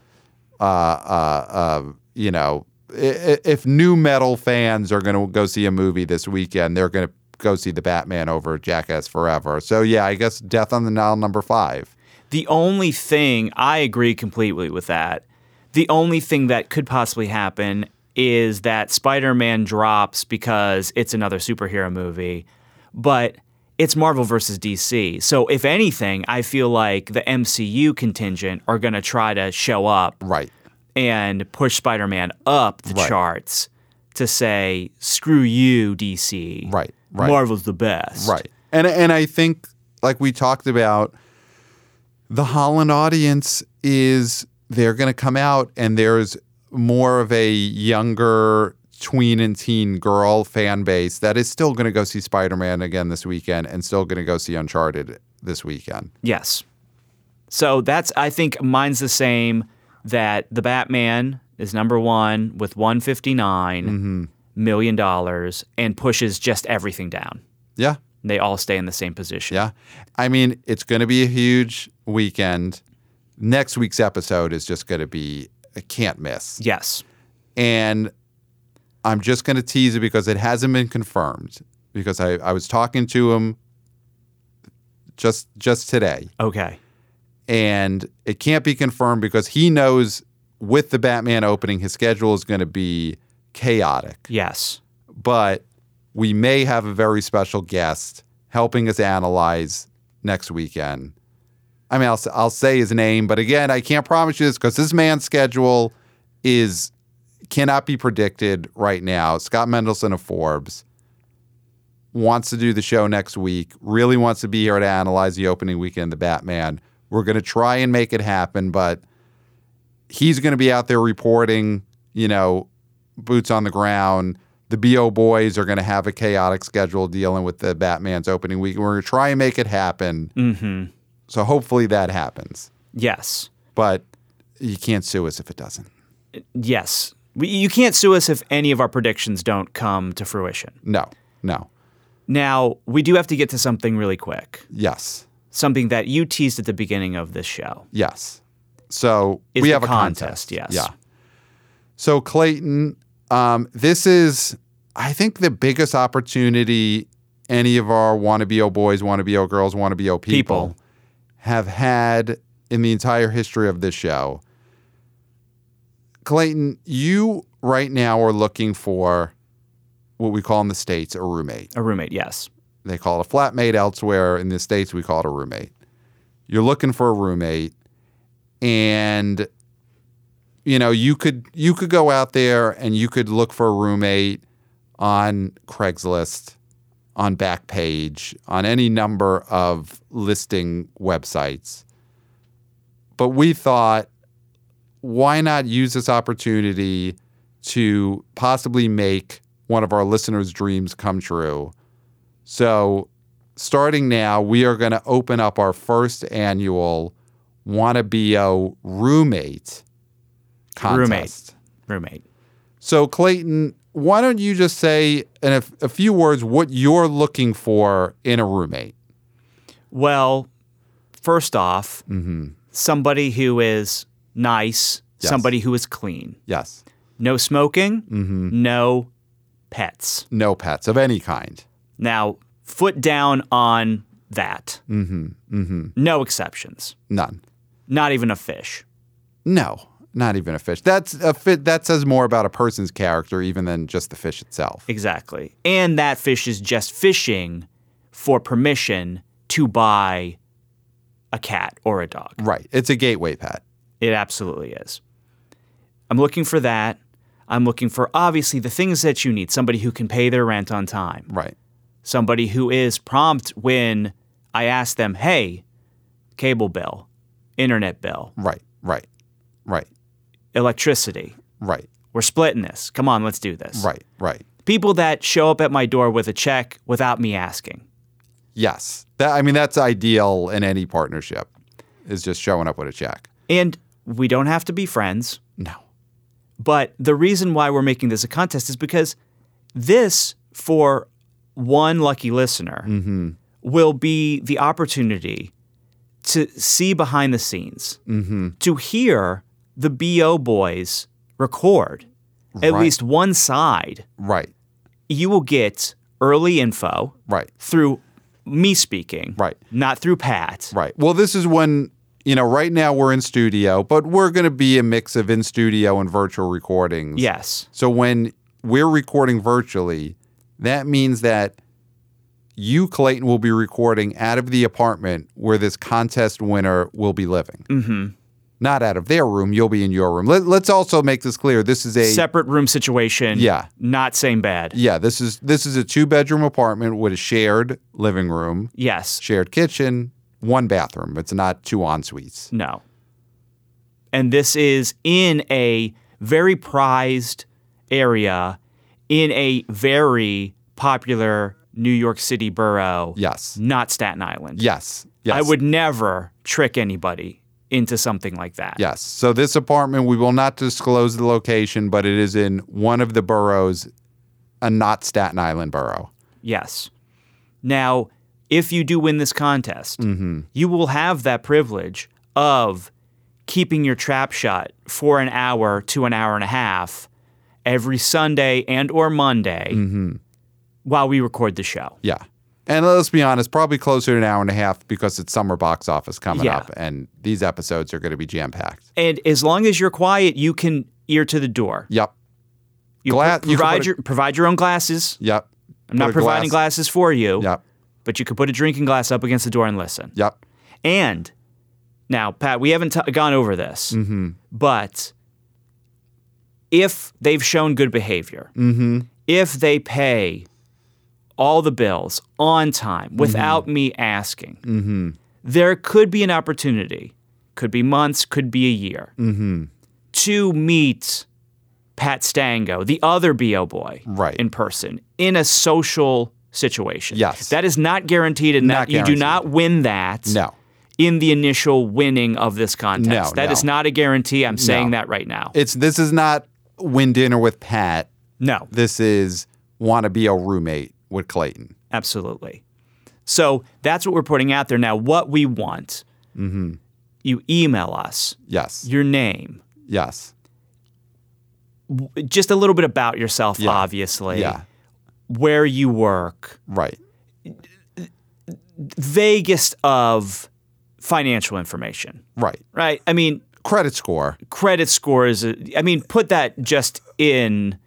S2: Uh, uh, uh, you know, if nu metal fans are going to go see a movie this weekend, they're going to go see the Batman over Jackass Forever. So yeah, I guess Death on the Nile number five.
S1: The only thing, I agree completely with that. The only thing that could possibly happen is that Spider Man drops because it's another superhero movie, but it's Marvel versus DC. So, if anything, I feel like the MCU contingent are going to try to show up
S2: Right.
S1: and push Spider Man up the
S2: Right.
S1: charts to say, screw you, DC.
S2: Right, right.
S1: Marvel's the best.
S2: Right. And and I think like we talked about the Holland audience is they're going to come out and there's more of a younger tween and teen girl fan base that is still going to go see Spider-Man again this weekend and still going to go see Uncharted this weekend.
S1: Yes. So that's I think mine's the same that the Batman is number 1 with 159 mm-hmm. million dollars and pushes just everything down.
S2: Yeah.
S1: They all stay in the same position.
S2: Yeah. I mean, it's going to be a huge weekend. Next week's episode is just going to be a can't miss.
S1: Yes.
S2: and I'm just going to tease it because it hasn't been confirmed. Because I, I was talking to him just just today,
S1: Okay.
S2: and it can't be confirmed because he knows with the Batman opening, his schedule is going to be chaotic.
S1: Yes.
S2: But we may have a very special guest helping us analyze next weekend. I mean, I'll, I'll say his name, but again, I can't promise you this because this man's schedule is cannot be predicted right now. Scott Mendelson of Forbes. wants to do the show next week, really wants to be here to analyze the opening weekend of the Batman. We're going to try and make it happen, but he's going to be out there reporting, you know, boots on the ground. The BO boys are going to have a chaotic schedule dealing with the Batman's opening week. We're going to try and make it happen.
S1: Mm-hmm.
S2: So hopefully that happens.
S1: Yes.
S2: But you can't sue us if it doesn't.
S1: Yes. We, you can't sue us if any of our predictions don't come to fruition.
S2: No, no.
S1: Now, we do have to get to something really quick.
S2: Yes,
S1: Something that you teased at the beginning of this show.
S2: yes. So
S1: Is
S2: we have a
S1: contest,
S2: contest.
S1: yes.
S2: Yeah. So Clayton, um, this is, I think, the biggest opportunity any of our wannabe O boys, wannabe O girls, wannabe O people,
S1: People.
S2: have had in the entire history of this show. Clayton, you right now are looking for what we call in the States a roommate.
S1: A roommate, yes.
S2: They call it a flatmate elsewhere. In the States, we call it a roommate. You're looking for a roommate, and you know you could you could go out there and you could look for a roommate on Craigslist, on Backpage, on any number of listing websites. But we thought, why not use this opportunity to possibly make one of our listeners' dreams come true? So, starting now, we are going to open up our first annual Wanna Bo roommate contest.
S1: Roommate. Roommate.
S2: So, Clayton, why don't you just say in a, a few words what you're looking for in a roommate?
S1: Well, first off, mm-hmm. somebody who is nice,
S2: Yes.
S1: somebody who is clean.
S2: Yes.
S1: No smoking, no pets.
S2: No pets of any kind.
S1: Now, foot down on that. Mm-hmm. Mm-hmm. No exceptions.
S2: None.
S1: Not even a fish.
S2: No, not even a fish. That's a fit. That says more about a person's character even than just the fish itself.
S1: Exactly. And that fish is just fishing for permission to buy a cat or a dog.
S2: Right. It's a gateway pet.
S1: It absolutely is. I'm looking for that. I'm looking for obviously the things that you need somebody who can pay their rent on time,
S2: Right.
S1: somebody who is prompt when I ask them, hey, cable bill, internet bill,
S2: Right. Right. Right.
S1: electricity.
S2: Right.
S1: We're splitting this. Come on, let's do this.
S2: Right. Right.
S1: People that show up at my door with a check without me asking.
S2: Yes. That I mean that's ideal in any partnership. Is just showing up with a check.
S1: And we don't have to be friends.
S2: No.
S1: But the reason why we're making this a contest is because this, for one lucky listener, mm-hmm. will be the opportunity to see behind the scenes, mm-hmm. to hear the BO boys record at
S2: Right.
S1: least one side.
S2: Right.
S1: You will get early info
S2: Right.
S1: through me speaking,
S2: Right.
S1: not through Pat.
S2: Right. Well, this is when, you know, right now we're in studio, but we're going to be a mix of in studio and virtual recordings.
S1: Yes.
S2: So when we're recording virtually, that means that you, Clayton, will be recording out of the apartment where this contest winner will be living. Mm-hmm. Not out of their room. You'll be in your room. Let, let's also make this clear. This is a
S1: Separate room situation.
S2: Yeah.
S1: Not same bed.
S2: yeah. This is this is a two bedroom apartment with a shared living room,
S1: Yes.
S2: shared kitchen, one bathroom. It's not two en suites.
S1: No. And this is in a very prized area in a very popular New York City borough,
S2: Yes.
S1: not Staten Island.
S2: Yes. Yes.
S1: I would never trick anybody into something like that.
S2: Yes. So this apartment, we will not disclose the location, but it is in one of the boroughs, a not Staten Island borough.
S1: Yes. Now, if you do win this contest,
S2: Mm-hmm.
S1: you will have that privilege of keeping your trap shut for an hour to an hour and a half every Sunday and or Monday
S2: Mm-hmm.
S1: while we record the show.
S2: Yeah. And let's be honest, probably closer to an hour and a half because it's summer box office coming
S1: Yeah.
S2: up, and these episodes are going to be jam packed.
S1: And as long as you're quiet, you can ear to the door.
S2: Yep.
S1: You
S2: Gla-
S1: pro-
S2: you
S1: provide
S2: a-
S1: your provide your own glasses.
S2: Yep.
S1: I'm not
S2: Put a
S1: providing
S2: glass-
S1: glasses for you,
S2: Yep.
S1: But you could put a drinking glass up against the door and listen.
S2: Yep.
S1: And now, Pat, we haven't t- gone over this,
S2: Mm-hmm.
S1: but if they've shown good behavior,
S2: Mm-hmm.
S1: if they pay all the bills on time without me asking, there could be an opportunity, could be months, could be a year, to meet Pat Stango, the other BO boy,
S2: Right.
S1: in person in a social situation.
S2: Yes.
S1: That is not guaranteed, and
S2: Not
S1: that you do not win that
S2: No.
S1: in the initial winning of this contest.
S2: No,
S1: That is
S2: no.
S1: not a guarantee. I'm saying
S2: No.
S1: that right now.
S2: It's this is not win dinner with Pat.
S1: no.
S2: This is want to be a roommate with Clayton.
S1: Absolutely. So that's what we're putting out there. Now, what we want,
S2: Mm-hmm.
S1: you email us
S2: Yes.
S1: your name,
S2: yes.
S1: just a little bit about yourself,
S2: Yeah.
S1: obviously,
S2: Yeah.
S1: Where you work,
S2: Right.
S1: vaguest of financial information,
S2: Right.
S1: right? I mean,
S2: Credit score.
S1: credit score is, I mean, put that just in,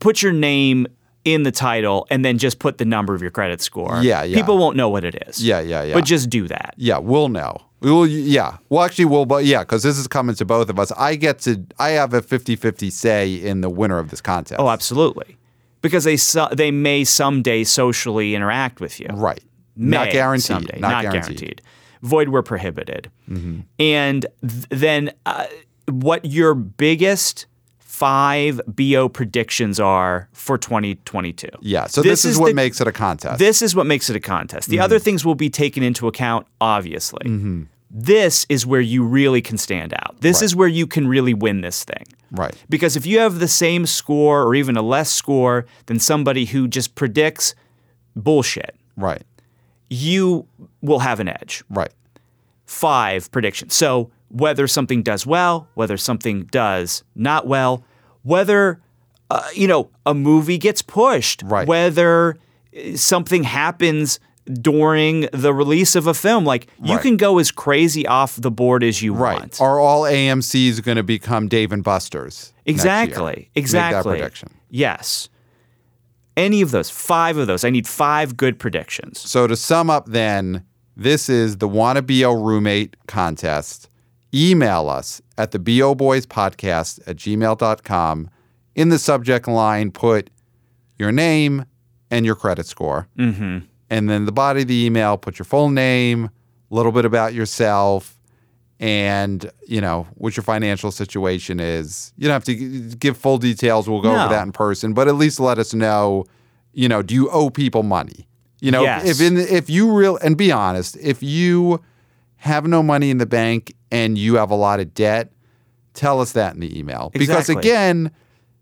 S1: put your name in the title and then just put the number of your credit score.
S2: Yeah, yeah.
S1: People won't know what it is.
S2: Yeah, yeah, yeah.
S1: But just do that.
S2: Yeah, we'll know. We will. Yeah. Well, actually, we'll. But yeah, because this is coming to both of us. I get to. I have a 50-50 say in the winner of this contest.
S1: Oh, absolutely. Because they so, they may someday socially interact with you.
S2: Right.
S1: May
S2: not guaranteed.
S1: Someday.
S2: Not,
S1: Not,
S2: guaranteed.
S1: guaranteed. Void where prohibited.
S2: Mm-hmm.
S1: And th- then uh, what your biggest five BO predictions are for 2022.
S2: Yeah. So this, is, what
S1: the-
S2: makes it a contest.
S1: This is what makes it a contest. The
S2: Mm-hmm.
S1: other things will be taken into account, obviously. This is where you really can stand out. This
S2: Right.
S1: is where you can really win this thing.
S2: right.
S1: Because if you have the same score or even a less score than somebody who just predicts bullshit,
S2: Right.
S1: you will have an edge.
S2: Right.
S1: Five predictions. So whether something does well, whether something does not well, whether uh, you know a movie gets pushed,
S2: Right.
S1: whether something happens during the release of a film, like you
S2: Right.
S1: can go as crazy off the board as you
S2: Right.
S1: want.
S2: Are all AMC's going to become Dave and Buster's?
S1: Exactly. Exactly.
S2: Prediction.
S1: Yes. Any of those, five of those. I need five good predictions.
S2: So to sum up, then this is the Wanna Bo Roommate contest. Email us at the Bo Boys Podcast at gmail.com. In the subject line, put your name and your credit score. Mm-hmm. And then the body of the email, put your full name, a little bit about yourself, and you know what your financial situation is. You don't have to give full details. We'll go
S1: No.
S2: over that in person, but at least let us know. You know, do you owe people money? You know,
S1: Yes.
S2: if in if you real and be honest, if you have no money in the bank and you have a lot of debt, tell us that in the email. Because again,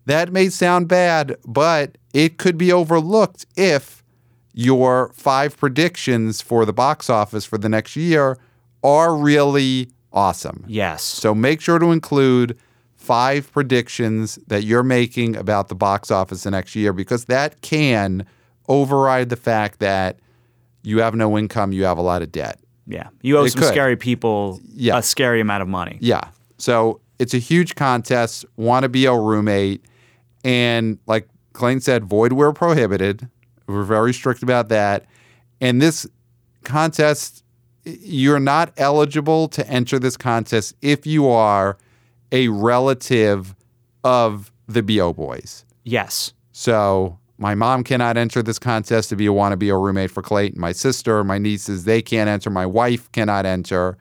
S2: that may sound bad, but it could be overlooked if your five predictions for the box office for the next year are really awesome.
S1: Yes.
S2: So make sure to include five predictions that you're making about the box office the next year because that can override the fact that you have no income, you have a lot of debt.
S1: Yeah. You owe
S2: It
S1: some
S2: could.
S1: scary people
S2: Yeah.
S1: a scary amount of money.
S2: Yeah. So it's a huge contest. Want to be a roommate. And like Clayton said, void where prohibited. We're very strict about that. And this contest, you're not eligible to enter this contest if you are a relative of the BO boys.
S1: Yes.
S2: So my mom cannot enter this contest to be a want to be a roommate for Clayton. My sister, my nieces, they can't enter. My wife cannot enter.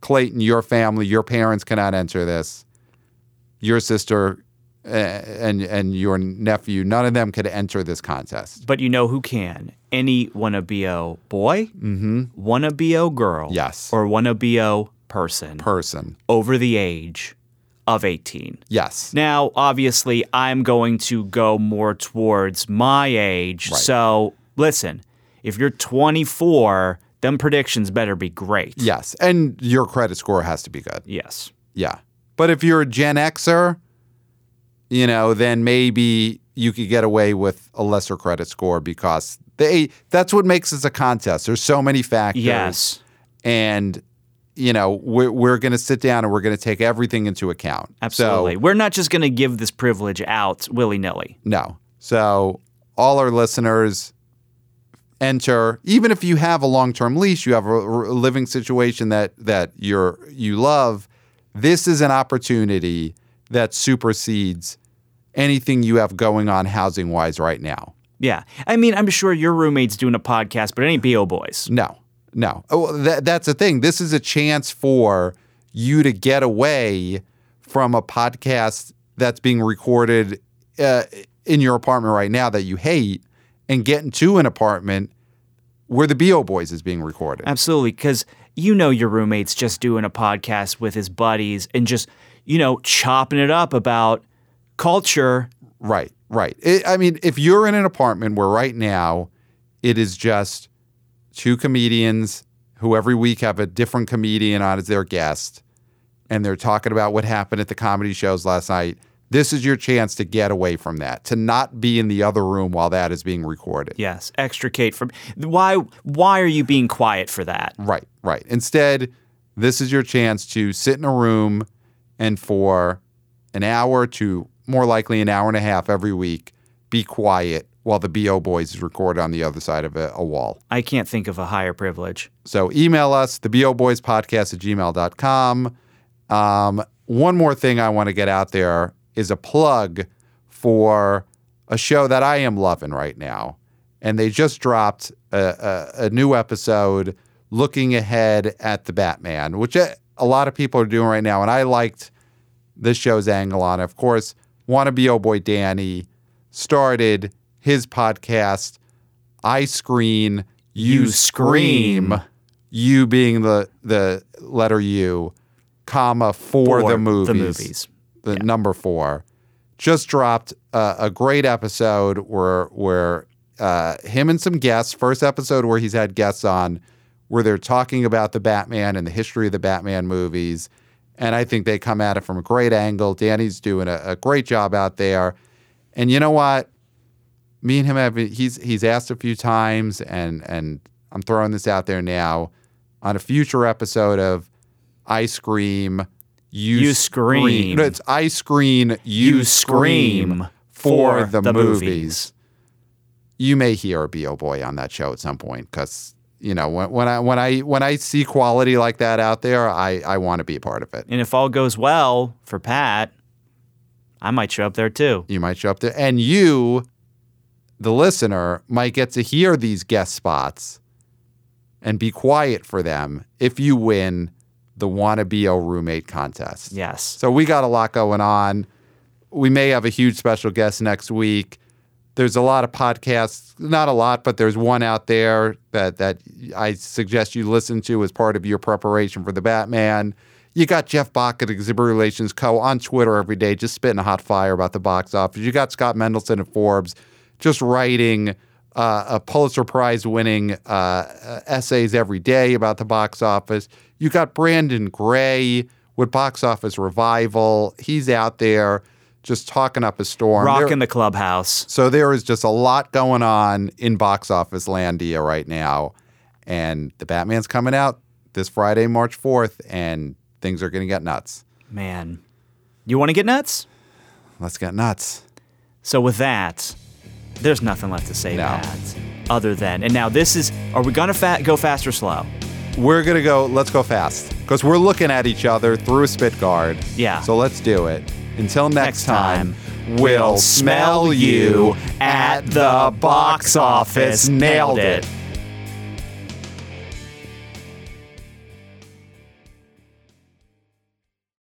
S2: Clayton, your family, your parents cannot enter this. Your sister and and your nephew, none of them could enter this contest.
S1: But you know who can? Any wanna BO boy, mm-hmm. wanna BO girl,
S2: Yes.
S1: or wanna BO person
S2: Person.
S1: over the age of 18.
S2: Yes.
S1: Now, obviously, I'm going to go more towards my age.
S2: Right.
S1: So, listen, if you're 24, them predictions better be great.
S2: Yes. And your credit score has to be good.
S1: Yes.
S2: Yeah. But if you're a Gen Xer, you know, then maybe you could get away with a lesser credit score because they that's what makes this a contest. There's so many factors.
S1: Yes.
S2: And you know, we're, we're going to sit down and we're going to take everything into account.
S1: Absolutely.
S2: So,
S1: We're not just going to give this privilege out willy nilly.
S2: no. So, all our listeners enter even if you have a long-term lease, you have a, a living situation that that you're you love, this is an opportunity that supersedes anything you have going on housing wise right now.
S1: Yeah. I mean, I'm sure your roommate's doing a podcast, but it ain't BO Boys.
S2: No, no. Oh, that, that's the thing. This is a chance for you to get away from a podcast that's being recorded uh, in your apartment right now that you hate and get into an apartment where the BO Boys is being recorded.
S1: Absolutely. Because you know your roommate's just doing a podcast with his buddies and just, you know, chopping it up about culture.
S2: Right, right. It, I mean, if you're in an apartment where right now it is just two comedians who every week have a different comedian on as their guest, and they're talking about what happened at the comedy shows last night, this is your chance to get away from that, to not be in the other room while that is being recorded.
S1: Yes, extricate from why why are you being quiet for that?
S2: Right, right. Instead, this is your chance to sit in a room and for an hour to more likely an hour and a half every week, be quiet while the BO Boys is recorded on the other side of a, a wall.
S1: I can't think of a higher privilege.
S2: So email us, the BO Boys podcast at gmail.com. Um, one more thing I want to get out there is a plug for a show that I am loving right now. And they just dropped a, a, a new episode looking ahead at the Batman, which a, a lot of people are doing right now. And I liked this show's angle on it. Of course, wannabe oh boy Danny started his podcast, I Screen, You,
S1: You
S2: Scream,
S1: Scream.
S2: you being the the letter U, comma for,
S1: For
S2: the movies.
S1: the movies.
S2: The number four. Just dropped a, a great episode where where uh, him and some guests, first episode where he's had guests on, where they're talking about the Batman and the history of the Batman movies. And I think they come at it from a great angle. Danny's doing a, a great job out there. And you know what? Me and him have he's he's asked a few times, and and I'm throwing this out there now on a future episode of Ice Cream, You,
S1: You Scream.
S2: No, it's Ice Cream, You,
S1: You
S2: scream,
S1: Scream
S2: for,
S1: for
S2: the,
S1: the
S2: movies.
S1: movies.
S2: You may hear a bo boy on that show at some point because you know when, when I when I when I see quality like that out there, I I want to be a part of it.
S1: And if all goes well for Pat, I might show up there too.
S2: You might show up there, and you, the listener, might get to hear these guest spots and be quiet for them if you win the Wanna Be a Roommate contest.
S1: Yes.
S2: So we got a lot going on. We may have a huge special guest next week. There's a lot of podcasts, not a lot, but there's one out there that that I suggest you listen to as part of your preparation for the Batman. You got Jeff Bock at Exhibit Relations Co. on Twitter every day, just spitting a hot fire about the box office. You got Scott Mendelson at Forbes, just writing uh, a Pulitzer Prize winning uh, essays every day about the box office. You got Brandon Gray with Box Office Revival. He's out there just talking up a storm.
S1: Rocking the clubhouse.
S2: so there is just a lot going on in box office landia right now. And the Batman's coming out this Friday, March 4th, and things are going to get nuts.
S1: Man. You want to get nuts?
S2: Let's get nuts.
S1: So with that, there's nothing left to say,
S2: No.
S1: Matt. Other than, and now this is, are we gonna fa- go fast or slow?
S2: We're going to go, let's go fast because we're looking at each other through a spit guard.
S1: Yeah.
S2: So let's do it. Until next,
S1: Next time,
S2: time, we'll smell you at the box office. Nailed it.